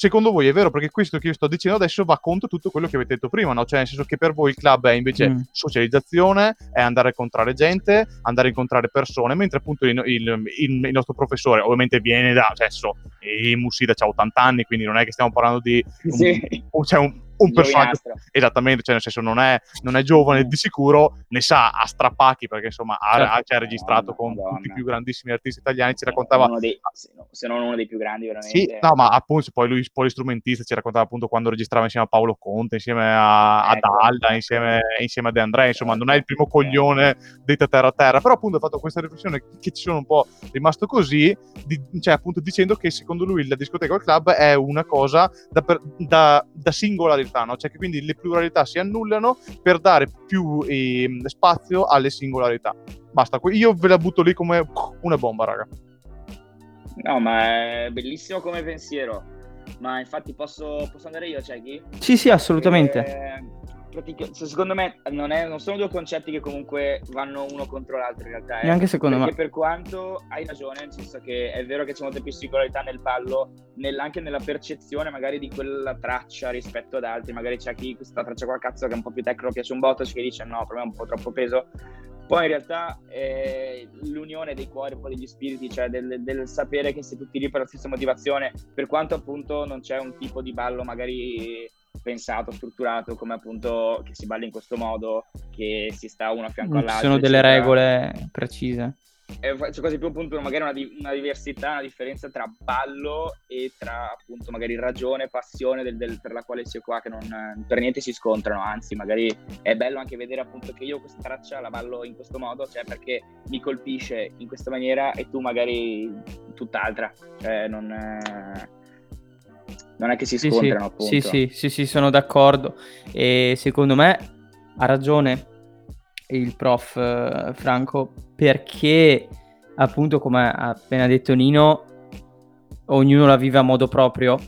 Secondo voi è vero? Perché questo che io sto dicendo adesso va contro tutto quello che avete detto prima, no? Cioè, nel senso che per voi il club è invece Mm. socializzazione, è andare a incontrare gente, andare a incontrare persone, mentre appunto il, il- il- il nostro professore ovviamente viene da, cioè, so, e Musida ha 80 anni, quindi non è che stiamo parlando di un, Sì. un- cioè, un- un personaggio esattamente, cioè nel senso non è, non è giovane di sicuro, ne sa a strapacchi perché insomma ha, Certo. ha- ci ha registrato con Madonna. tutti i più grandissimi artisti italiani, ci raccontava dei- se, no- se non uno dei più grandi, veramente. sì, no, ma appunto poi lui polistrumentista ci raccontava appunto quando registrava insieme a Paolo Conte, insieme a, a Ecco, Dalda, ecco. insieme, insieme a De André, insomma, non è il primo Certo, coglione detta terra a terra, però appunto ha fatto questa riflessione che ci sono un po' rimasto così, di- cioè appunto dicendo che secondo lui la discoteca o il club è una cosa da, per- da- da singolarità, no? cioè che quindi le pluralità si annullano per dare più ehm, spazio alle singolarità. Basta, io ve la butto lì come una bomba, raga. No, ma è bellissimo come pensiero. Ma infatti posso, posso andare io, Cecchi? Sì, sì, assolutamente. Eh, se- secondo me non, è- non sono due concetti che comunque vanno uno contro l'altro in realtà. eh. Neanche secondo Perché me. per quanto hai ragione, nel senso che è vero che c'è molta più singolarità nel ballo, nel- anche nella percezione magari di quella traccia rispetto ad altri. Magari c'è chi questa traccia qua cazzo che è un po' più tecno piace un botto, c'è chi dice no, per me è un po' troppo peso. Poi in realtà è l'unione dei cuori, un po' degli spiriti, cioè del, del sapere che si tutti lì per la stessa motivazione, per quanto appunto non c'è un tipo di ballo magari pensato, strutturato, come appunto che si balla in questo modo, che si sta uno a fianco ci all'altro. sono delle eccetera. regole precise. C'è quasi più appunto magari una, di- una diversità, una differenza tra ballo e tra appunto magari ragione, passione del- del- per la quale si è qua, che non per niente si scontrano, anzi magari è bello anche vedere appunto che io questa traccia la ballo in questo modo, cioè perché mi colpisce in questa maniera e tu magari tutt'altra, cioè non, eh, non è che si Sì, sì, scontrano appunto. sì, sì, sì, sì, sono d'accordo. E secondo me ha ragione il prof eh, Franco perché appunto come ha appena detto Nino ognuno la vive a modo proprio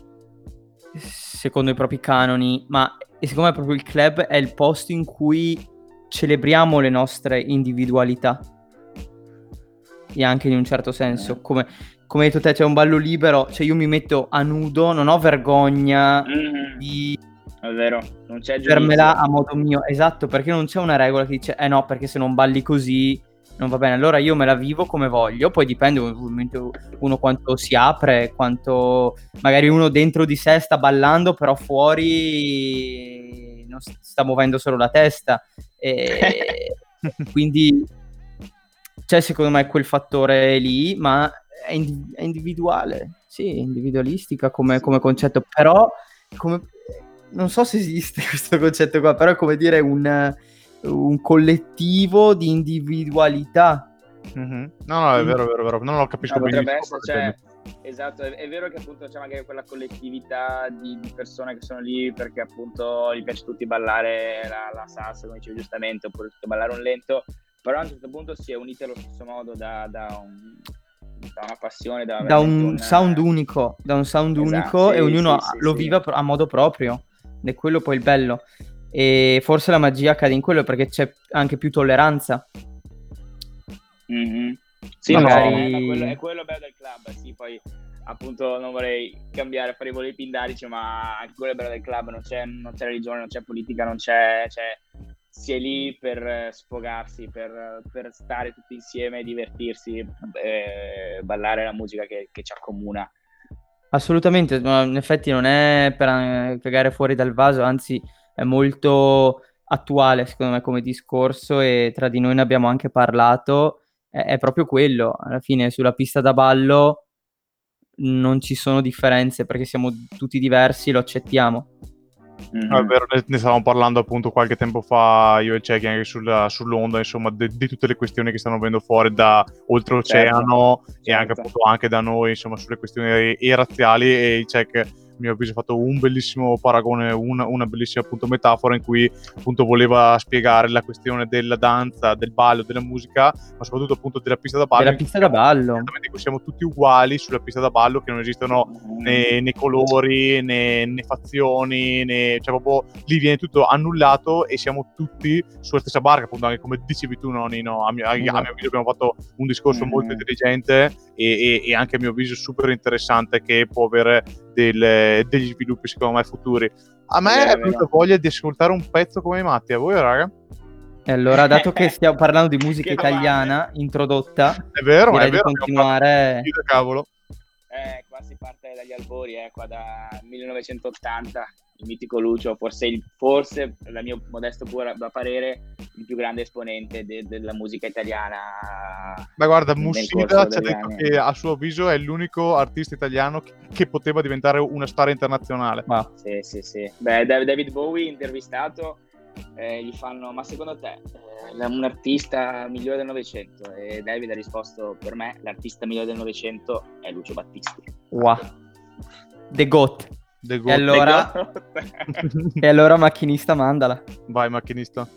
secondo i propri canoni ma secondo me proprio il club è il posto in cui celebriamo le nostre individualità e anche in un certo senso come, come hai detto te c'è un ballo libero cioè io mi metto a nudo non ho vergogna Mhm, di È vero, non c'è Fermela giudizio. a modo mio, esatto, perché non c'è una regola che dice, eh no, perché se non balli così non va bene. Allora io me la vivo come voglio, poi dipende ovviamente uno quanto si apre, quanto magari uno dentro di sé sta ballando, però fuori non sta muovendo solo la testa. E (laughs) quindi c'è secondo me quel fattore lì, ma è, indi- è individuale, sì, individualistica come, come concetto, però come- non so se esiste (laughs) questo concetto qua, però è come dire un, un collettivo di individualità. Mhm. No, no, è vero, è vero, è vero. Non lo capisco No, benissimo. essere, cioè, esatto, è, è vero che appunto c'è magari quella collettività di, di persone che sono lì perché appunto gli piace tutti ballare la, la salsa, come dicevi giustamente, oppure ballare un lento, però a un certo punto si è uniti allo stesso modo da, da un- da una passione, da, Da veramente un sound unico, da un sound Esatto, unico sì, e ognuno sì, lo vive a, modo proprio. Ed è quello poi il bello. E forse la magia cade in quello perché c'è anche più tolleranza. Mhm. Sì, Magari- no, eh, ma quello, è quello bello del club, sì, poi appunto non vorrei cambiare, fare i voli pindarici, ma anche quello è bello del club, non c'è, non c'è religione, non c'è politica, non c'è, cioè, si è lì per eh, sfogarsi, per, per stare tutti insieme, divertirsi, eh, ballare la musica che, che ci accomuna. Assolutamente, in effetti non è per eh, cagare fuori dal vaso, anzi è molto attuale secondo me come discorso e tra di noi ne abbiamo anche parlato, è, è proprio quello, alla fine sulla pista da ballo non ci sono differenze perché siamo tutti diversi, lo accettiamo. Mhm. No, è vero, ne, ne stavamo parlando appunto qualche tempo fa io e Cecchi anche sulla- sull'onda, insomma, de- di tutte le questioni che stanno venendo fuori da oltreoceano e anche certo. appunto anche da noi, insomma, sulle questioni e razziali e Cech mio avviso ha fatto un bellissimo paragone, una, una bellissima appunto metafora in cui appunto voleva spiegare la questione della danza, del ballo, della musica, ma soprattutto appunto della pista da ballo. Della pista da ballo. Esattamente, cui siamo tutti uguali sulla pista da ballo, che non esistono né, né colori né, né fazioni, né, cioè proprio lì viene tutto annullato e siamo tutti sulla stessa barca, appunto anche come dicevi tu no, Nino, a mio, a- a mio Esatto. avviso abbiamo fatto un discorso Mm. molto intelligente e, e- e anche a mio avviso super interessante che può avere del- degli sviluppi secondo me futuri. A me È vero, è venuta voglia di ascoltare un pezzo come i matti, a voi raga? E allora, dato che (laughs) stiamo parlando di musica italiana introdotta, È vero, direi è di vero. continuare. Io da cavolo. Eh, qua si parte dagli albori, eh, qua da 1980, il mitico Lucio, forse, il, forse a mio modesto pura- parere, il più grande esponente de- della musica italiana. Ma guarda, Mussida ci ha detto anni. che a suo avviso è l'unico artista italiano che, che poteva diventare una star internazionale. Wow. Sì, sì, sì. Beh, Dav- David Bowie intervistato, eh, gli fanno, ma secondo te eh, è un artista migliore del Novecento? E David ha risposto, per me l'artista migliore del Novecento è Lucio Battisti. Wow. The GOAT. The E Goat. allora, e allora (laughs) macchinista mandala. Vai, macchinista.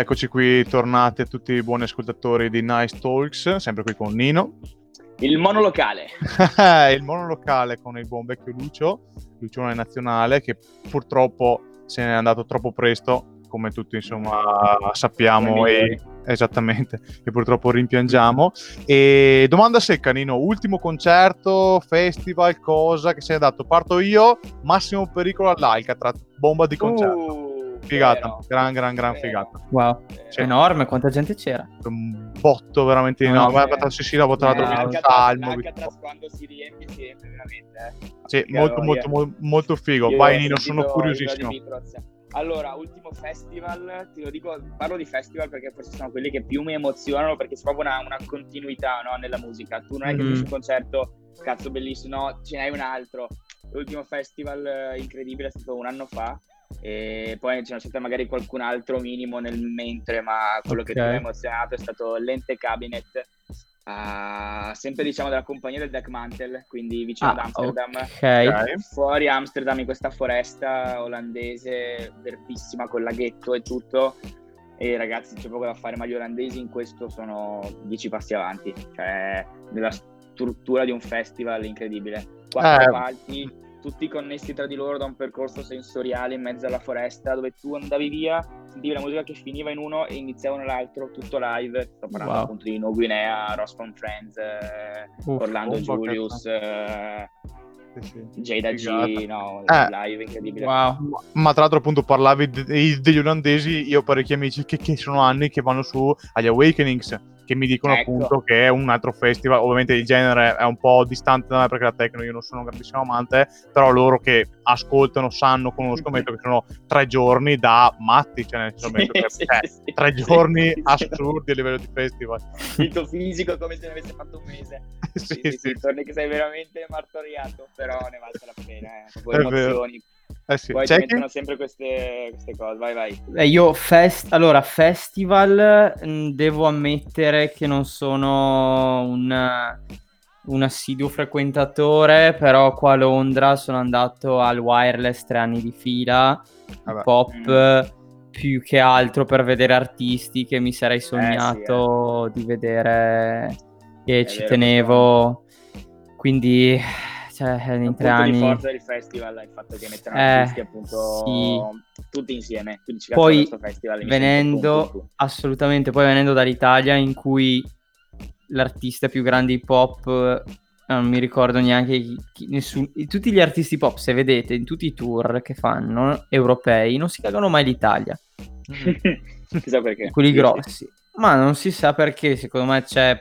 Eccoci qui, tornati a tutti i buoni ascoltatori di Nice Talks, sempre qui con Nino. Il monolocale. (laughs) il monolocale con il buon vecchio Lucio, Lucione Nazionale, che purtroppo se n'è andato troppo presto, come tutti insomma sappiamo e esattamente, e purtroppo rimpiangiamo. E domanda secca, Nino, ultimo concerto, festival, cosa che si è dato? Parto io, massimo pericolo all'Alcatraz, bomba di concerto. Uh, Figata, gran gran gran figata. Wow, Vero. enorme, quanta gente c'era. Un botto veramente Ah, no, sì. guarda, sì, sì, l'ho tra l'altro Eh, L'Alcatraz- salmo. l'Alcatraz quando si riempie, si riempie veramente. Eh. Sì, molto, molto, molto, molto figo. Io Vai Nino, sono curiosissimo. Allora, ultimo festival, te lo dico, parlo di festival perché forse sono quelli che più mi emozionano perché c'è proprio una, una continuità no, nella musica. Tu non è che Mhm. finisci un concerto, cazzo bellissimo, no, ce n'hai un altro. L'ultimo festival eh, incredibile è stato un anno fa e poi ce n'è stato magari qualcun altro minimo nel mentre, ma quello che Ok. più mi ha emozionato è stato l'Ente Cabinet. ah, sempre diciamo della compagnia del Deck Mantle, quindi vicino ad Ah, Amsterdam ok. Ok. fuori Amsterdam in questa foresta olandese verdissima con laghetto e tutto e ragazzi c'è poco da fare ma gli olandesi in questo sono dieci passi avanti cioè nella struttura di un festival incredibile quattro Eh. palchi tutti connessi tra di loro da un percorso sensoriale in mezzo alla foresta dove tu andavi via sentivi la musica che finiva in uno e iniziava nell'altro tutto live sto parlando Wow. appunto di No Guinea, from Friends eh, Uff, Orlando bomba, Julius eh, Sì, sì. Jada G, no, Eh. live incredibile. Wow. Ma tra l'altro appunto parlavi de- degli olandesi, io ho parecchi amici che, che sono anni che vanno su agli Awakenings, che mi dicono Ecco. appunto che è un altro festival, ovviamente il genere è un po' distante da me perché la techno io non sono un grandissimo amante, però loro che ascoltano, sanno, conoscono, metto che sono tre giorni da matti, cioè nel senso che, Sì, cioè, sì, sì. tre giorni Sì, sì. assurdi a livello di festival. Il tuo fisico come se ne avesse fatto un mese. (laughs) sì, Sì, sì, sì, sì, torni che sei veramente martoriato, però ne vale la pena. Eh. È vero. Eh sì. Poi mettono sempre queste, queste cose. Vai, vai. Eh, io fest- allora, festival mh, devo ammettere che non sono un, un assiduo frequentatore, però qua a Londra sono andato al wireless tre anni di fila, Vabbè. pop Mm. più che altro per vedere artisti che mi sarei sì, sognato di vedere e È ci vero, tenevo. Quindi, cioè, in Il tre anni... forza del festival è il fatto che mettono Eh, artisti appunto sì. tutti insieme. Ci Poi, festival. venendo assolutamente poi venendo dall'Italia in cui l'artista più grande hip hop eh, non mi ricordo neanche chi, chi- nessun- tutti gli artisti pop se vedete in tutti i tour che fanno europei non si cagano mai l'Italia (laughs) Chissà perché. quelli grossi ma non si sa perché secondo me c'è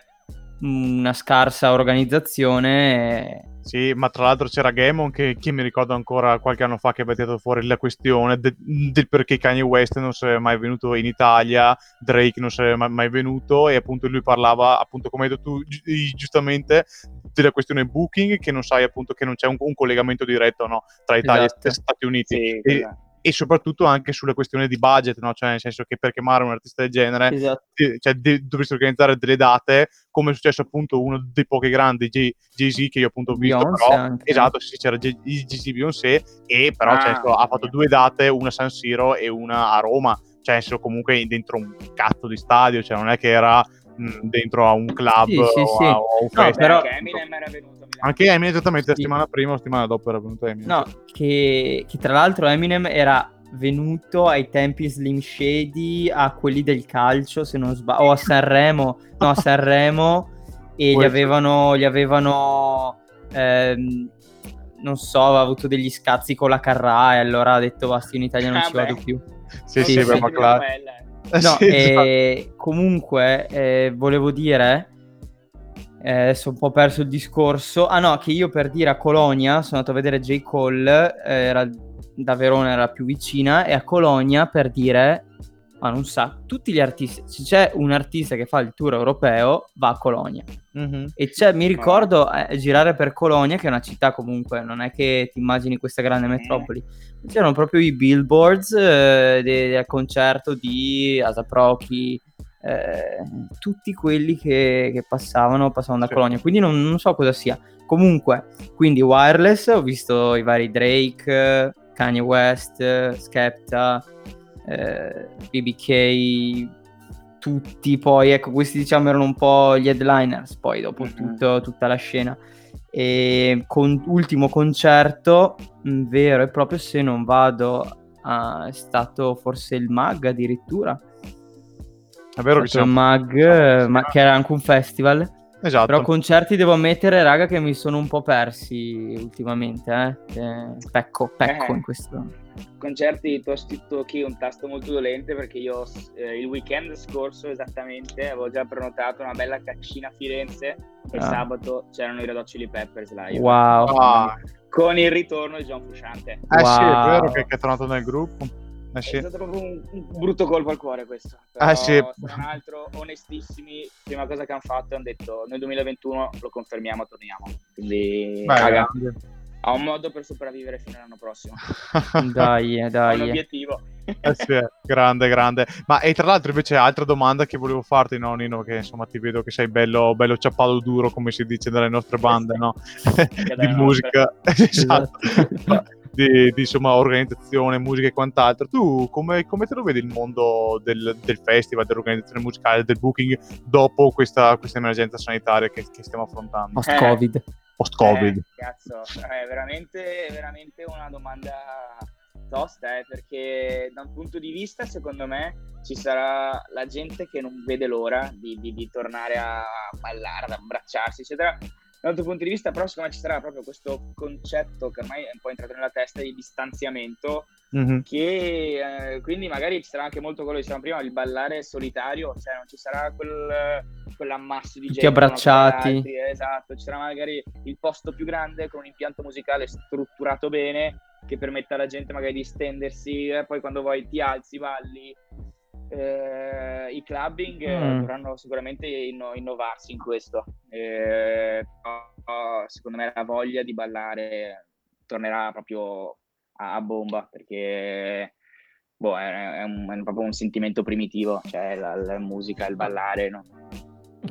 una scarsa organizzazione. Sì, ma tra l'altro c'era Gammon che, che mi ricordo ancora qualche anno fa che aveva tirato fuori la questione de- del perché Kanye West non sarebbe mai venuto in Italia, Drake non sarebbe mai, mai venuto e appunto lui parlava, appunto come hai detto tu gi- giustamente, della questione booking che non sai appunto che non c'è un, un collegamento diretto no, tra Italia Esatto. e Stati Uniti. Sì, e, quella- e soprattutto anche sulla questione di budget, no? cioè nel senso che per chiamare un artista del genere esatto. cioè, de- dovresti organizzare delle date come è successo appunto uno dei pochi grandi Jay- Jay-Z che io appunto ho visto Beyoncé però anche. esatto sì c'era Jay- Jay-Z Beyoncé e però Ah, cioè, ha fatto due date una a San Siro e una a Roma cioè senso, comunque dentro un cazzo di stadio cioè non è che era mh, dentro a un club Sì, sì, o, sì. a, o a un No, festival però- Eminem era venuto. Anche Eminem esattamente la Sì. settimana prima o la settimana dopo era venuto Eminem No, che, che tra l'altro Eminem era venuto ai tempi Slim Shady a quelli del calcio, se non sbaglio, o a Sanremo, no, a (laughs) Sanremo, e gli avevano, gli avevano ehm, non so, aveva avuto degli scazzi con la Carrà e allora ha detto basta, in Italia non Ah, ci beh. vado più. sì sì, sì, sì. ma claro (laughs) No, sì, esatto. e comunque eh, volevo dire, eh, adesso ho un po' perso il discorso. Ah no, che io per dire a Colonia sono andato a vedere J. Cole, eh, era, da Verona era più vicina, e a Colonia per dire, ma non sa, tutti gli artisti, se c'è un artista che fa il tour europeo, va a Colonia. Mhm. E c'è, mi ricordo eh, girare per Colonia, che è una città comunque, non è che ti immagini questa grande metropoli. C'erano proprio i billboards eh, de- del concerto di Asaprochi, eh, tutti quelli che, che passavano, passavano da Sì. Colonia. Quindi non, non so cosa sia. Comunque, quindi wireless, ho visto i vari Drake, Kanye West, Skepta. eh, BBK, tutti poi, ecco, questi diciamo erano un po' gli headliners, poi dopo Mhm. tutto- tutta la scena. E con ultimo concerto, mh, vero e proprio se non vado, ah, è stato forse il Mag addirittura. È vero che c'è il Mag, eh, ma che era anche un festival. Esatto. Però concerti devo ammettere, raga, che mi sono un po' persi ultimamente. Eh. Eh, pecco, pecco Eh. in questo. concerti ti ho scritto qui un tasto molto dolente perché io eh, il weekend scorso esattamente avevo già prenotato una bella caccina a Firenze e Ah. sabato c'erano i Red Hot Chili Peppers live Wow. Ah, con il ritorno di John Frusciante eh sì, è Wow. vero che è tornato nel gruppo. È sì. stato proprio un, un brutto colpo al cuore questo però Eh sì. se non altro onestissimi prima cosa che hanno fatto hanno detto nel 2021 lo confermiamo torniamo quindi Beh, raga, ha un modo per sopravvivere fino all'anno prossimo (laughs) Dai, eh, un dai. obiettivo Eh sì, eh, grande, grande. Ma e tra l'altro invece altra domanda che volevo farti, no Nino, che insomma ti vedo che sei bello, bello ciappato duro, come si dice dalle nostre bande, no? (laughs) di musica, esatto. (laughs) di, di, insomma organizzazione, musica e quant'altro. Tu come, come te lo vedi il mondo del, del festival, dell'organizzazione musicale, del booking dopo questa, questa emergenza sanitaria che, che stiamo affrontando? Post-Covid. Post-Covid. Eh, cazzo, è veramente, veramente una domanda tosta, eh, perché da un punto di vista, secondo me, ci sarà la gente che non vede l'ora di, di- di tornare a ballare, ad abbracciarsi, eccetera. Dall'altro punto di vista, però, secondo me ci sarà proprio questo concetto che ormai è un po' entrato nella testa di distanziamento Mhm. che eh, quindi magari ci sarà anche molto quello che dicevamo prima, il ballare solitario, cioè non ci sarà quel, quell'ammasso di Tutti gente uno abbracciati. altri, esatto, ci sarà magari il posto più grande con un impianto musicale strutturato bene che permette alla gente magari di stendersi, e poi quando vuoi ti alzi, balli. Eh, I clubbing eh, Mm. dovranno sicuramente inno- innovarsi in questo. Eh, però, secondo me la voglia di ballare tornerà proprio a, a bomba perché boh, è, è un- è proprio un sentimento primitivo, cioè la, la musica, il ballare, no?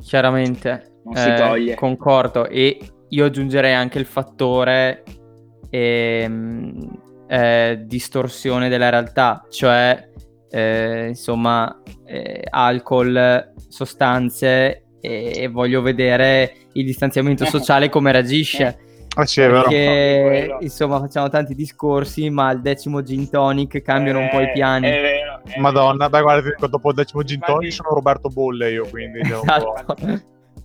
Chiaramente. Non si eh, toglie. Concordo. E io aggiungerei anche il fattore ehm, eh, distorsione della realtà, cioè eh, insomma eh, alcol, sostanze e, e voglio vedere il distanziamento sociale come reagisce. Eh (laughs) sì, è vero. Perché insomma facciamo tanti discorsi, ma al decimo gin tonic cambiano un po' i Eh, piani. È vero, è Madonna, beh guarda, dopo il decimo gin tonic sono Roberto Bolle io, quindi... devo un po'- Esatto.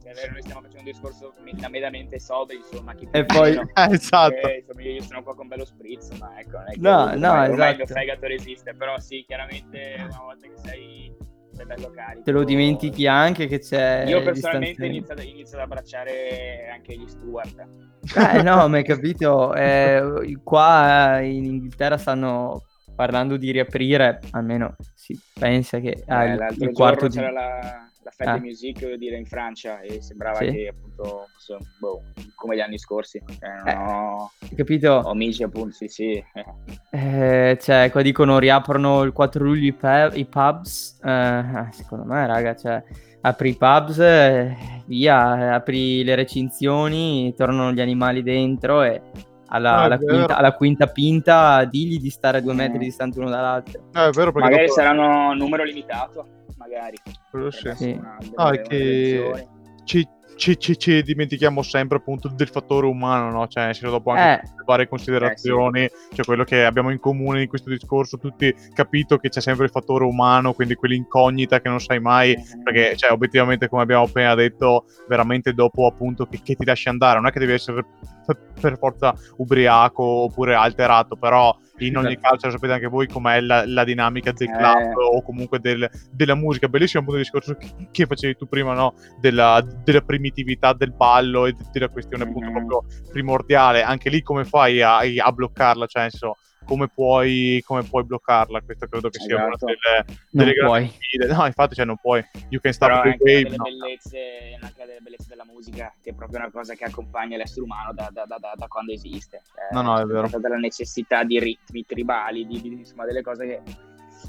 È vero, noi stiamo facendo un discorso da mediamente sobri, insomma, chi E poi- meno. Eh, (laughs) esatto. Eh, insomma, io sono qua con bello spritz, ma ecco, non è che No, ormai, no, ormai il mio esatto. fegato resiste, però sì, chiaramente una volta che sei, bello carico. Te lo dimentichi anche che c'è. Io personalmente inizio, ad- inizio ad abbracciare anche gli Stewart. Eh no, ma hai (laughs) capito? Eh, qua eh, in Inghilterra stanno parlando di riaprire, almeno si pensa che ah, Eh, il, il quarto di... c'era la, la Fête Ah. de Musique devo dire, in Francia e sembrava Sì. che appunto fosse boh, come gli anni scorsi. Cioè, Eh. ho, Hai capito? ho amici appunto, sì sì. Eh, cioè, qua dicono riaprono il 4 luglio i, pu- i pubs. Eh, eh, secondo me, raga, cioè, apri i pubs, eh, via, apri le recinzioni, tornano gli animali dentro e alla, Ah, alla quinta, alla quinta pinta digli di stare a due Mm. metri distanti uno dall'altro. Eh, è vero perché Magari dopo- saranno numero limitato, magari. quello sì. Sì. una delle che ci, ci- ci- ci dimentichiamo sempre appunto del fattore umano, no? Cioè, senso, dopo anche Eh. varie considerazioni, cioè quello che abbiamo in comune in questo discorso, tutti capito che c'è sempre il fattore umano, quindi quell'incognita che non sai mai, perché cioè, obiettivamente come abbiamo appena detto, veramente dopo appunto che, che ti lasci andare, non è che devi essere per, per forza ubriaco oppure alterato, però in ogni Esatto. caso sapete anche voi com'è la, la dinamica del Eh. club o comunque del- della musica, bellissimo appunto il discorso che, che facevi tu prima, no? della, della primitività del ballo e de- della questione appunto Mhm. proprio primordiale, anche lì come fai a, a bloccarla, cioè nel senso, come puoi, come puoi bloccarla, questo credo che sia una Esatto. delle, Non delle grandi sfide, no infatti cioè non puoi, you can stop the anche una wave, delle, no. bellezze, è anche una delle bellezze della musica, che è proprio una cosa che accompagna l'essere umano da, da- da- da- da quando esiste. Cioè, No, no, è vero. Dalla necessità di ritmi tribali, di, di- insomma, delle cose che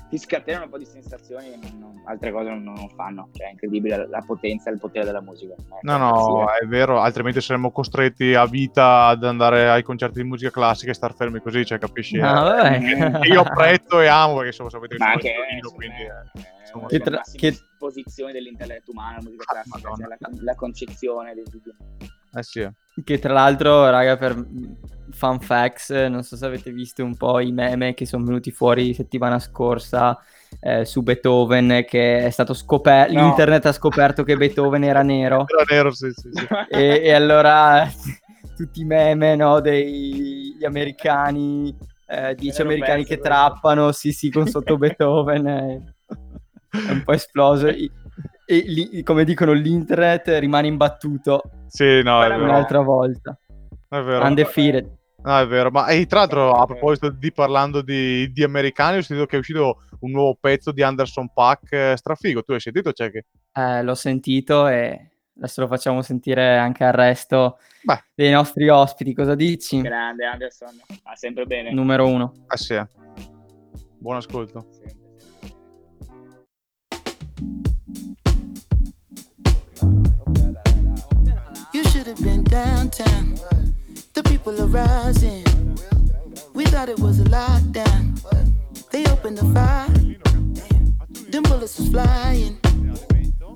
ti scatenano un po' di sensazioni e non- altre cose non, non fanno. Cioè, è incredibile la, la potenza e il potere della musica. Eh, No, no, è vero, altrimenti saremmo costretti a vita ad andare ai concerti di musica classica e star fermi così, cioè capisci? No, Eh, che Io apprezzo e amo perché insomma sapete che Ma sono anche torino, quindi eh, è insomma, Che tra- che- esposizioni dell'intelletto umano, la musica Ah, classica, Madonna. cioè la, la concezione del video. Eh sì. Che tra l'altro, raga, per fun facts, non so se avete visto un po' i meme che sono venuti fuori settimana scorsa eh, su Beethoven, che è stato scoperto, No. l'internet ha scoperto che Beethoven era nero. (laughs) Era nero, sì, sì, sì. e, e allora (laughs) tutti i meme no, degli americani, eh, dieci americani che trappano, sì sì, con sotto Beethoven, eh, è un po' esploso. E lì, come dicono, l'internet rimane imbattuto Sì, no, è vero. un'altra volta. È vero. Undefeated. No, è vero. Ma e, tra l'altro, a proposito di parlando di, di americani, ho sentito che è uscito un nuovo pezzo di Anderson Pack eh, strafigo. Tu hai sentito, c'è che? Eh, l'ho sentito e adesso lo facciamo sentire anche al resto Beh. dei nostri ospiti. Cosa dici? Grande Anderson, va sempre bene. Numero uno. Eh sì. eh. Buon ascolto. Sempre, have been downtown. The people are rising. We thought it was a lockdown. They opened the fire. Them bullets was flying.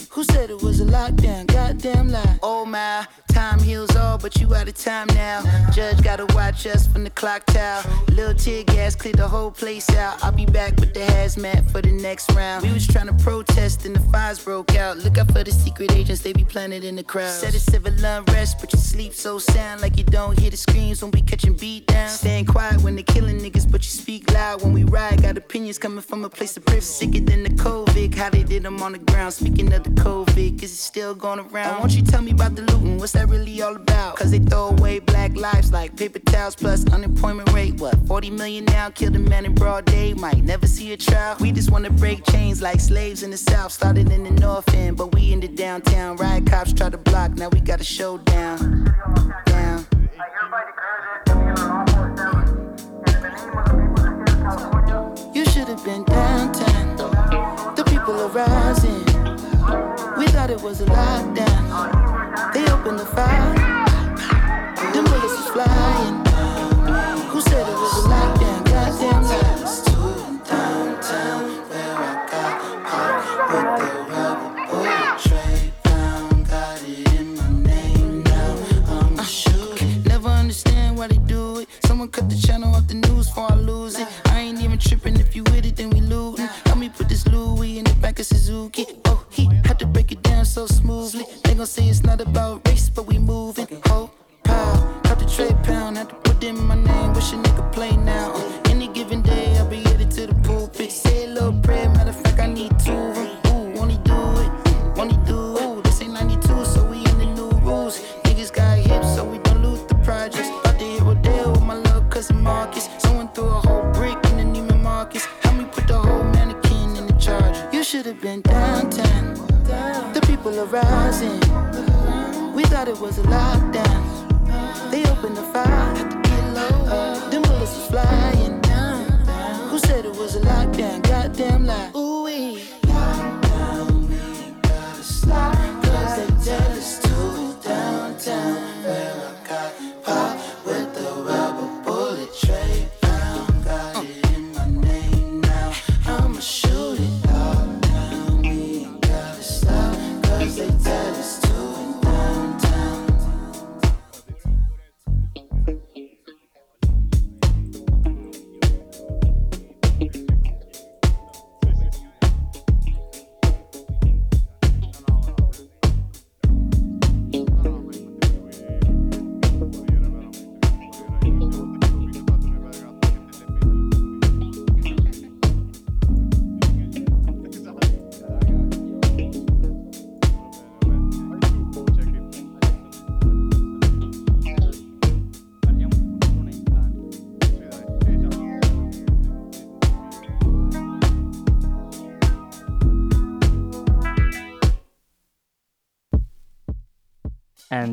Who said it was a lockdown? Goddamn lie. Oh my, time heals all, but you out of time now. Judge gotta watch us from the clock tower. Little tear gas cleared the whole place out. I'll be back with the hazmat for the next round. We was trying to protest and the fires broke out. Look out for the secret agents, they be planted in the crowd. Said it's civil unrest, but you sleep so sound like you don't hear the screams when we catching beat down. Staying quiet when they killing niggas, but you speak loud when we ride. Got opinions coming from a place of privilege. Sicker than the COVID, how they did them on the ground. Speaking of the COVID, cause it's still going around. Won't you tell me about the looting? What's that really all about? Cause they throw away black lives like paper towels plus unemployment rate. What, 40 million now? Killed a man in broad day. Might never see a trial. We just wanna break chains like slaves in the south. Started in the north end, but we in the downtown. Riot cops try to block, now we got a showdown. Down. You should have been downtown. The people are rising. We thought it was a lockdown. They opened the fire. Them bullets was flying. Who said it was a lockdown? Goddamn lies. Downtown, where I got popped with the rubber bullet tray found. Got it in my name now. I'm a shooter. Never understand why they do it. Someone cut the channel off the news before I lose it. I ain't even tripping if you with it, then we lootin'. Help me put this Louis in the back of Suzuki. So smoothly. They gon' say it's it was a lockdown. They opened the fire. Had to get low. Them bullets was flying. Down. Who said it was a lockdown? Goddamn lie. Ooh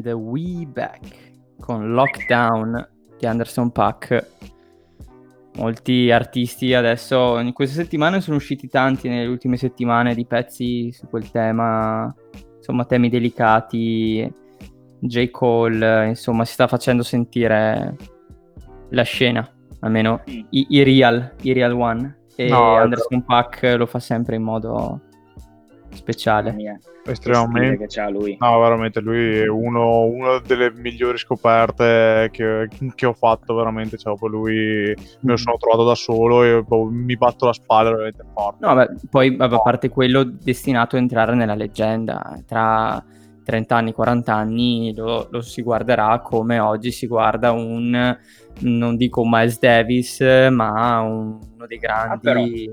And we back con Lockdown di Anderson Pack. molti artisti adesso, in queste settimane sono usciti tanti nelle ultime settimane di pezzi su quel tema, insomma temi delicati, J. Cole, insomma si sta facendo sentire la scena, almeno i, i real, i real one. E No, Anderson Paak lo fa sempre in modo speciale. Estremamente. che c'ha lui. No, veramente lui è uno, una delle migliori scoperte che, che ho fatto, veramente. Cioè, proprio lui me lo sono trovato da solo e boh, mi batto la spalla veramente forte. No, beh, poi vabbè, a parte quello destinato a entrare nella leggenda, tra 30 anni, 40 anni lo, lo si guarderà come oggi si guarda un, non dico un Miles Davis, ma un- uno dei grandi...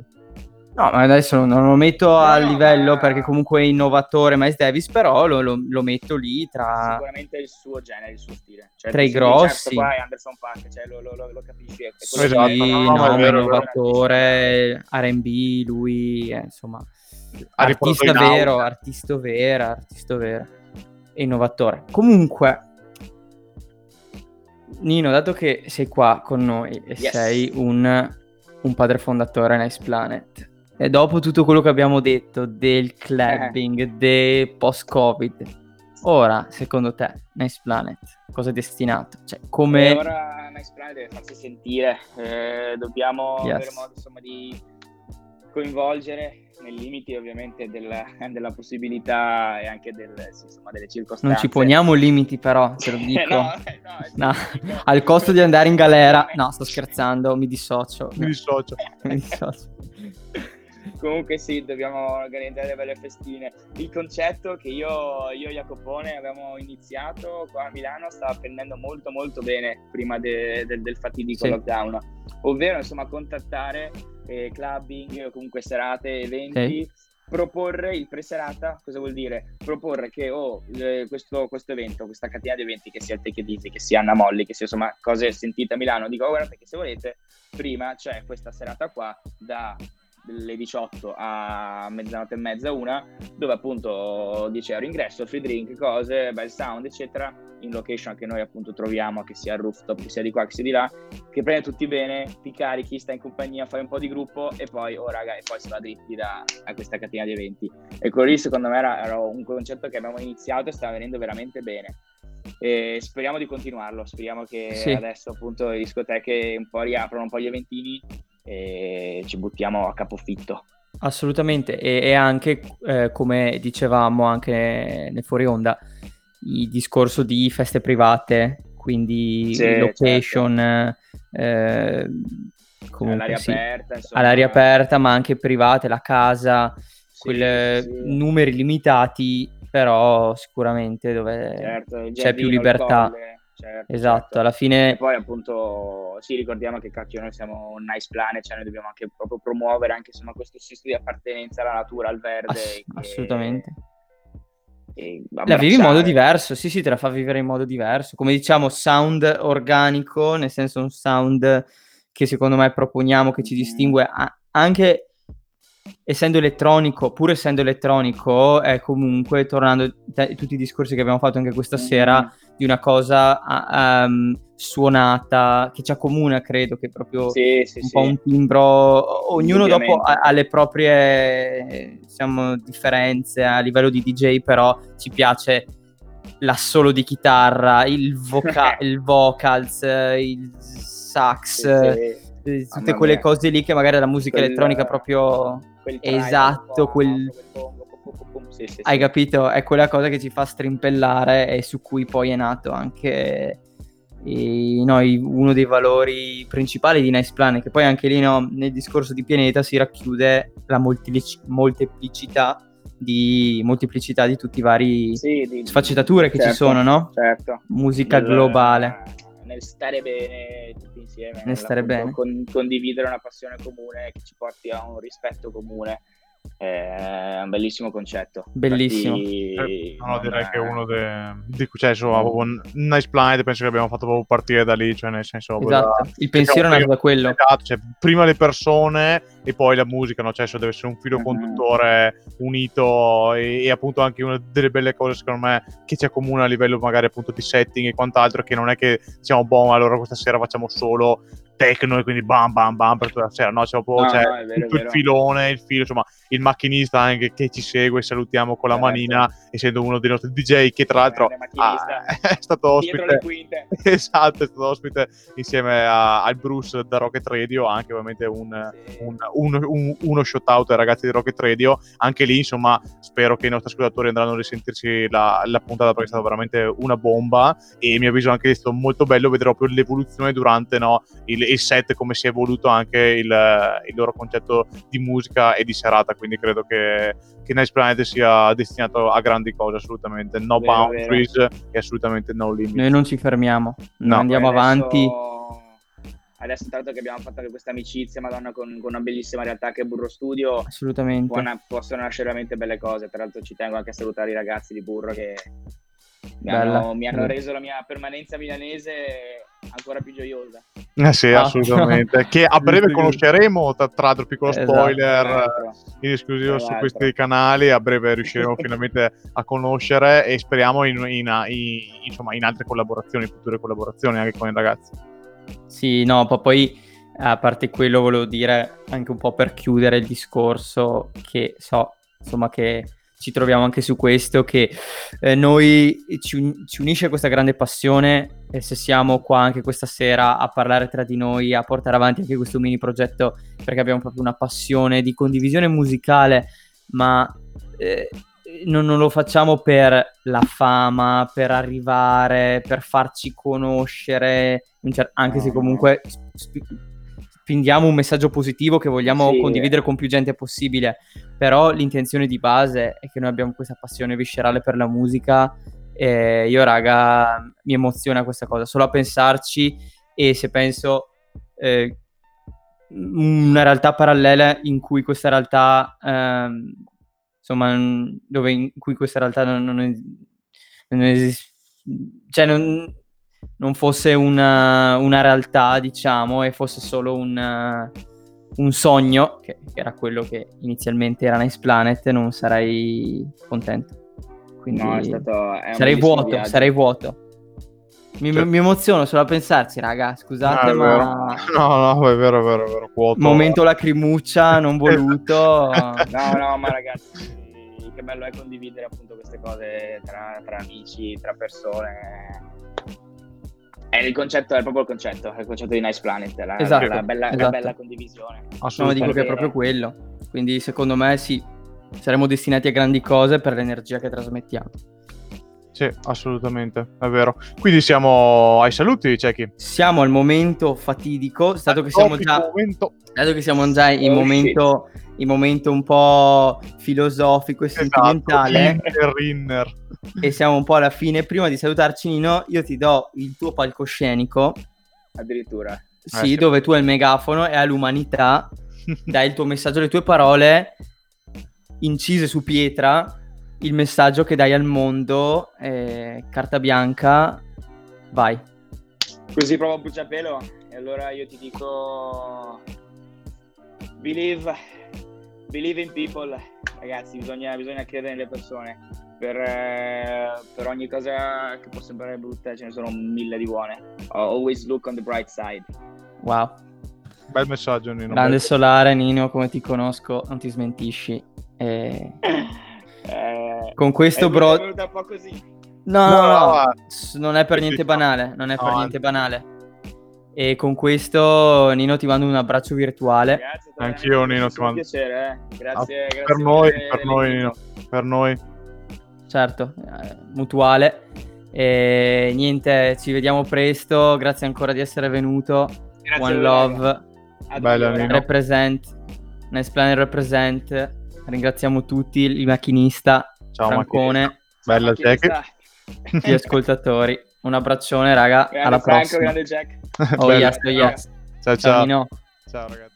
no, ma adesso non lo metto No, a no, livello ma- perché comunque è innovatore Miles Davis, però lo, lo- lo metto lì tra... Sicuramente il suo genere, il suo stile. Cioè, Tra i grossi. Certo, qua è Anderson Paak, cioè, lo, lo- lo- lo capisci. È Sì, Esatto, no, no, è vero, innovatore, R&B, lui, eh, insomma, artista vero, artista vero, artista vero e innovatore. Comunque, Nino, dato che sei qua con noi e Yes. sei un, un padre fondatore Nice Planet, e dopo tutto quello che abbiamo detto del clubbing, del post-Covid, ora, secondo te, Nice Planet, cosa è destinato? Cioè, come... E ora Nice Planet deve farsi sentire, eh, dobbiamo Yes. avere modo insomma, di coinvolgere nei limiti ovviamente della, della possibilità e anche del, insomma, delle circostanze. Non ci poniamo limiti però, te lo (laughs) dico. no, eh, no, No, al costo di andare in galera. No, sto (laughs) scherzando, mi dissocio. Mi dissocio. (laughs) Mi dissocio. (laughs) Comunque sì, dobbiamo organizzare delle belle festine. Il concetto che io, io e Jacopone abbiamo iniziato qua a Milano stava prendendo molto molto bene prima de- del- del fatidico Sì. lockdown, ovvero insomma contattare eh, clubbing comunque serate, eventi, proporre il preserata, cosa vuol dire? Proporre che oh, questo, questo evento, questa catena di eventi, che sia il Take It che sia Anna Molly, che sia insomma cose sentite a Milano, dico oh, guardate che se volete, prima c'è questa serata qua da le 18 a mezzanotte e mezza, una, dove appunto 10 euro ingresso, free drink, cose, bel sound, eccetera, in location che noi appunto troviamo, che sia al rooftop, che sia di qua, che sia di là, che prende tutti bene, ti carichi, stai in compagnia, fai un po' di gruppo e poi, oh raga, e poi si va dritti da, a questa catena di eventi. E quello lì secondo me era, era un concetto che abbiamo iniziato e sta venendo veramente bene. E speriamo di continuarlo, speriamo che Sì. adesso appunto le discoteche un po' riaprono un po' gli eventini e ci buttiamo a capofitto. Assolutamente. E, e anche, eh, come dicevamo anche nel fuori onda, il discorso di feste private, quindi Sì, location, eh, comunque all'aria sì, aperta, insomma. all'aria aperta, ma anche private, la casa, Sì, sì. numeri limitati, però sicuramente dove Certo, c'è più giardino, libertà. Certo, Esatto, certo. alla E fine poi appunto, sì, ricordiamo che cacchio, noi siamo un nice planet, cioè noi dobbiamo anche proprio promuovere anche insomma questo senso di appartenenza alla natura, al verde. ass- che- assolutamente. e La vivi in modo diverso, sì, sì, te la fa vivere in modo diverso. Come diciamo, sound organico, nel senso un sound che secondo me proponiamo, che ci Mm. distingue a- anche essendo elettronico, pur essendo elettronico, è comunque, tornando a tutti i discorsi che abbiamo fatto anche questa Mm. sera, di una cosa ah, ehm, suonata, che ci accomuna, credo, che proprio Sì, sì, un sì. po' un timbro, ognuno dopo ha, ha le proprie diciamo, differenze a livello di DJ, però ci piace l'assolo di chitarra, il, voca- (laughs) il vocals, il sax, eh, tutte Mamma quelle mia. cose lì che magari la musica Quel- elettronica proprio... Quel Esatto, po', quel- (laughs) pum. Sì, sì, Hai sì. capito? È quella cosa che ci fa strimpellare e su cui poi è nato anche i- no, uno dei valori principali di Nice Planet, che poi anche lì no, nel discorso di pianeta si racchiude la moltilici- molteplicità di, molteplicità di tutti i vari Sì, di- sfaccettature che ci certo, sono, no? Certo. Musica Nel- globale. Nel stare bene tutti insieme, Nel stare bene. con- condividere una passione comune che ci porti a un rispetto comune. È un bellissimo concetto. Bellissimo. Infatti, Eh, no, direi che è uno de... di cui cioè, insomma, un Nice Planet penso che abbiamo fatto proprio partire da lì, cioè nel senso Esatto, da- il pensiero è nato da quello. Esatto, cioè, prima le persone e poi la musica, no? Cioè, adesso deve essere un filo Mhm. conduttore unito e, e appunto anche una delle belle cose secondo me che ci accomuna a livello magari appunto di setting e quant'altro che non è che diciamo boh allora questa sera facciamo solo techno e quindi bam bam bam per tutta la sera, no? C'è proprio No, c'è no, vero, tutto il filone, il filo, insomma, il macchinista anche che ci segue, salutiamo con la Certo. manina, essendo uno dei nostri DJ che tra l'altro ah, (laughs) è stato ospite (laughs) esatto, è stato ospite insieme a- al Bruce da Rocket Radio, anche ovviamente un, Sì. un- un- un- uno shout out ai ragazzi di Rocket Radio. Anche lì, insomma, spero che i nostri ascoltatori andranno a risentirsi la, la puntata perché è stata veramente una bomba. E mi avviso anche che è stato molto bello vedere proprio l'evoluzione durante no, il, il set, come si è evoluto anche il, il loro concetto di musica e di serata. Quindi credo che, che Nice Planet sia destinato a grandi cose, assolutamente. No Vero, boundaries e assolutamente no limits. Noi non ci fermiamo, No. andiamo adesso- avanti. Adesso, tanto che abbiamo fatto anche questa amicizia, Madonna, con, con una bellissima realtà che è Burro Studio, Assolutamente. può na- possono nascere veramente belle cose. Tra l'altro, ci tengo anche a salutare i ragazzi di Burro che mi hanno, mi hanno reso la mia permanenza milanese ancora più gioiosa. Eh sì, Ah. assolutamente. Che a (laughs) breve conosceremo, tra l'altro piccolo Esatto. spoiler Tra in esclusivo su Tra questi canali, a breve riusciremo (laughs) finalmente a conoscere e speriamo in, in- in- insomma, in altre collaborazioni, future collaborazioni anche con i ragazzi. Sì, no, po- poi a parte quello volevo dire anche un po' per chiudere il discorso che so, insomma, che ci troviamo anche su questo, che eh, noi ci, un- ci unisce questa grande passione e se siamo qua anche questa sera a parlare tra di noi, a portare avanti anche questo mini progetto perché abbiamo proprio una passione di condivisione musicale, ma eh, non, non lo facciamo per la fama, per arrivare, per farci conoscere, anche se no. comunque sp- spingiamo un messaggio positivo che vogliamo Sì. condividere con più gente possibile, però l'intenzione di base è che noi abbiamo questa passione viscerale per la musica e io raga mi emoziona questa cosa, solo a pensarci e se penso eh, una realtà parallela in cui questa realtà ehm, insomma dove in cui questa realtà non, non, es- non esiste cioè non, non fosse una, una realtà diciamo e fosse solo un, un sogno che, era quello che inizialmente era Nice Planet non sarei contento quindi No, è stato. è un sarei vuoto viaggio. sarei vuoto mi, Certo. mi emoziono solo a pensarci raga scusate Ah, è vero. ma (laughs) No, no, è vero, è vero, è vero. Vuoto. momento lacrimuccia non (laughs) voluto No, no, ma ragazzi, che bello è condividere appunto queste cose tra, tra amici, tra persone. È il concetto, è proprio il concetto, è il concetto di Nice Planet, la, Esatto, la bella, la esatto. bella condivisione. No, dico che è proprio quello. Quindi secondo me sì, saremo destinati a grandi cose per l'energia che trasmettiamo. Sì, assolutamente, è vero. Quindi siamo ai saluti, Cecchi. Siamo al momento fatidico, dato che siamo già, momento. dato che siamo già in Oh, momento, in momento un po' filosofico e Esatto, sentimentale Inter, Inner. e siamo un po' alla fine. Prima di salutarci Nino, io ti do il tuo palcoscenico, Addirittura. sì, sì. dove tu hai il megafono e all'umanità (laughs) dai il tuo messaggio, le tue parole incise su pietra, il messaggio che dai al mondo, eh, carta bianca, vai. Così provo a bruciapelo e allora io ti dico believe, believe in people, ragazzi, bisogna, bisogna credere nelle persone. Per, eh, per ogni cosa che può sembrare brutta ce ne sono mille di buone. Always look on the bright side. Wow, Bel messaggio, Nino. grande bel- solare Nino, come ti conosco, non ti smentisci. Eh, (laughs) Eh, con questo è bro... è venuta un po' così. No, No, no, no, non è per niente banale, non è per no, niente anzi. banale. E con questo Nino ti mando un abbraccio virtuale. Grazie, Anch'io, veramente Nino, un ti mando- piacere, eh. Grazie, Ah, grazie per noi, per noi. Nino. Per noi. Certo, eh, mutuale. E niente, ci vediamo presto. Grazie ancora di essere venuto. Grazie One love, Bella, Nino. represent. Nice Planet represent. Ringraziamo tutti, il macchinista, Ciao, Francone, Bella, Ciao, Jack. gli (laughs) ascoltatori. Un abbraccione, raga. Grande Alla Franco, prossima. grande Jack. Oh Bella. yes, oh yes. Ciao, Ciao, ciao. Ciao, ragazzi.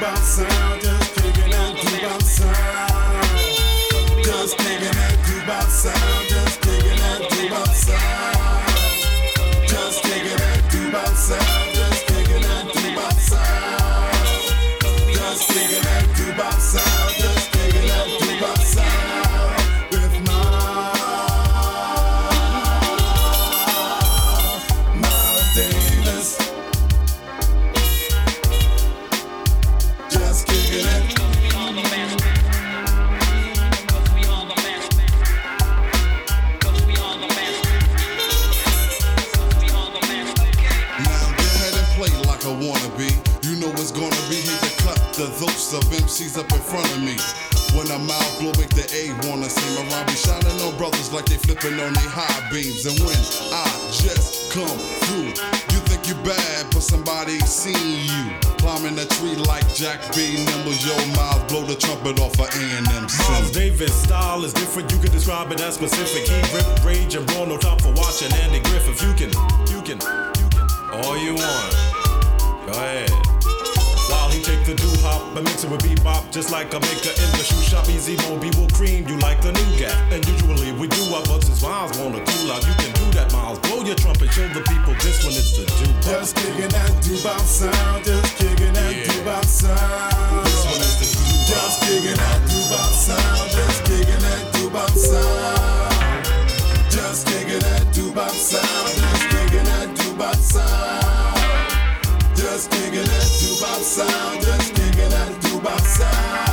perturbação. They on their high beams. And when I just come through, you think you bad, but somebody seen you. Climbing a tree like Jack B. Nimble, yo, mouth blow the trumpet off of A&M. Miles Davis style is different. You can describe it as specific. He rip, rage, and raw. No time for watching Andy Griffith. You can, you can, you can. All you want. Go ahead. While he take the hop and mix it with bebop, just like a maker in the shoe shop. Easy Moby will cream you like the nougat. And usually we do our but since Miles wanna cool out, you can do that, Miles. Blow your trumpet, show the people this one is the doo Just kicking that doo-bop sound, just kicking that Yeah. doo-bop sound. This one is the doo Just kicking that doo-bop sound, just kicking that doo-bop sound. Just kicking that doo-bop sound, just kicking that doo-bop sound. Just kicking that doo-bop sound, just singing out of jukebox sound.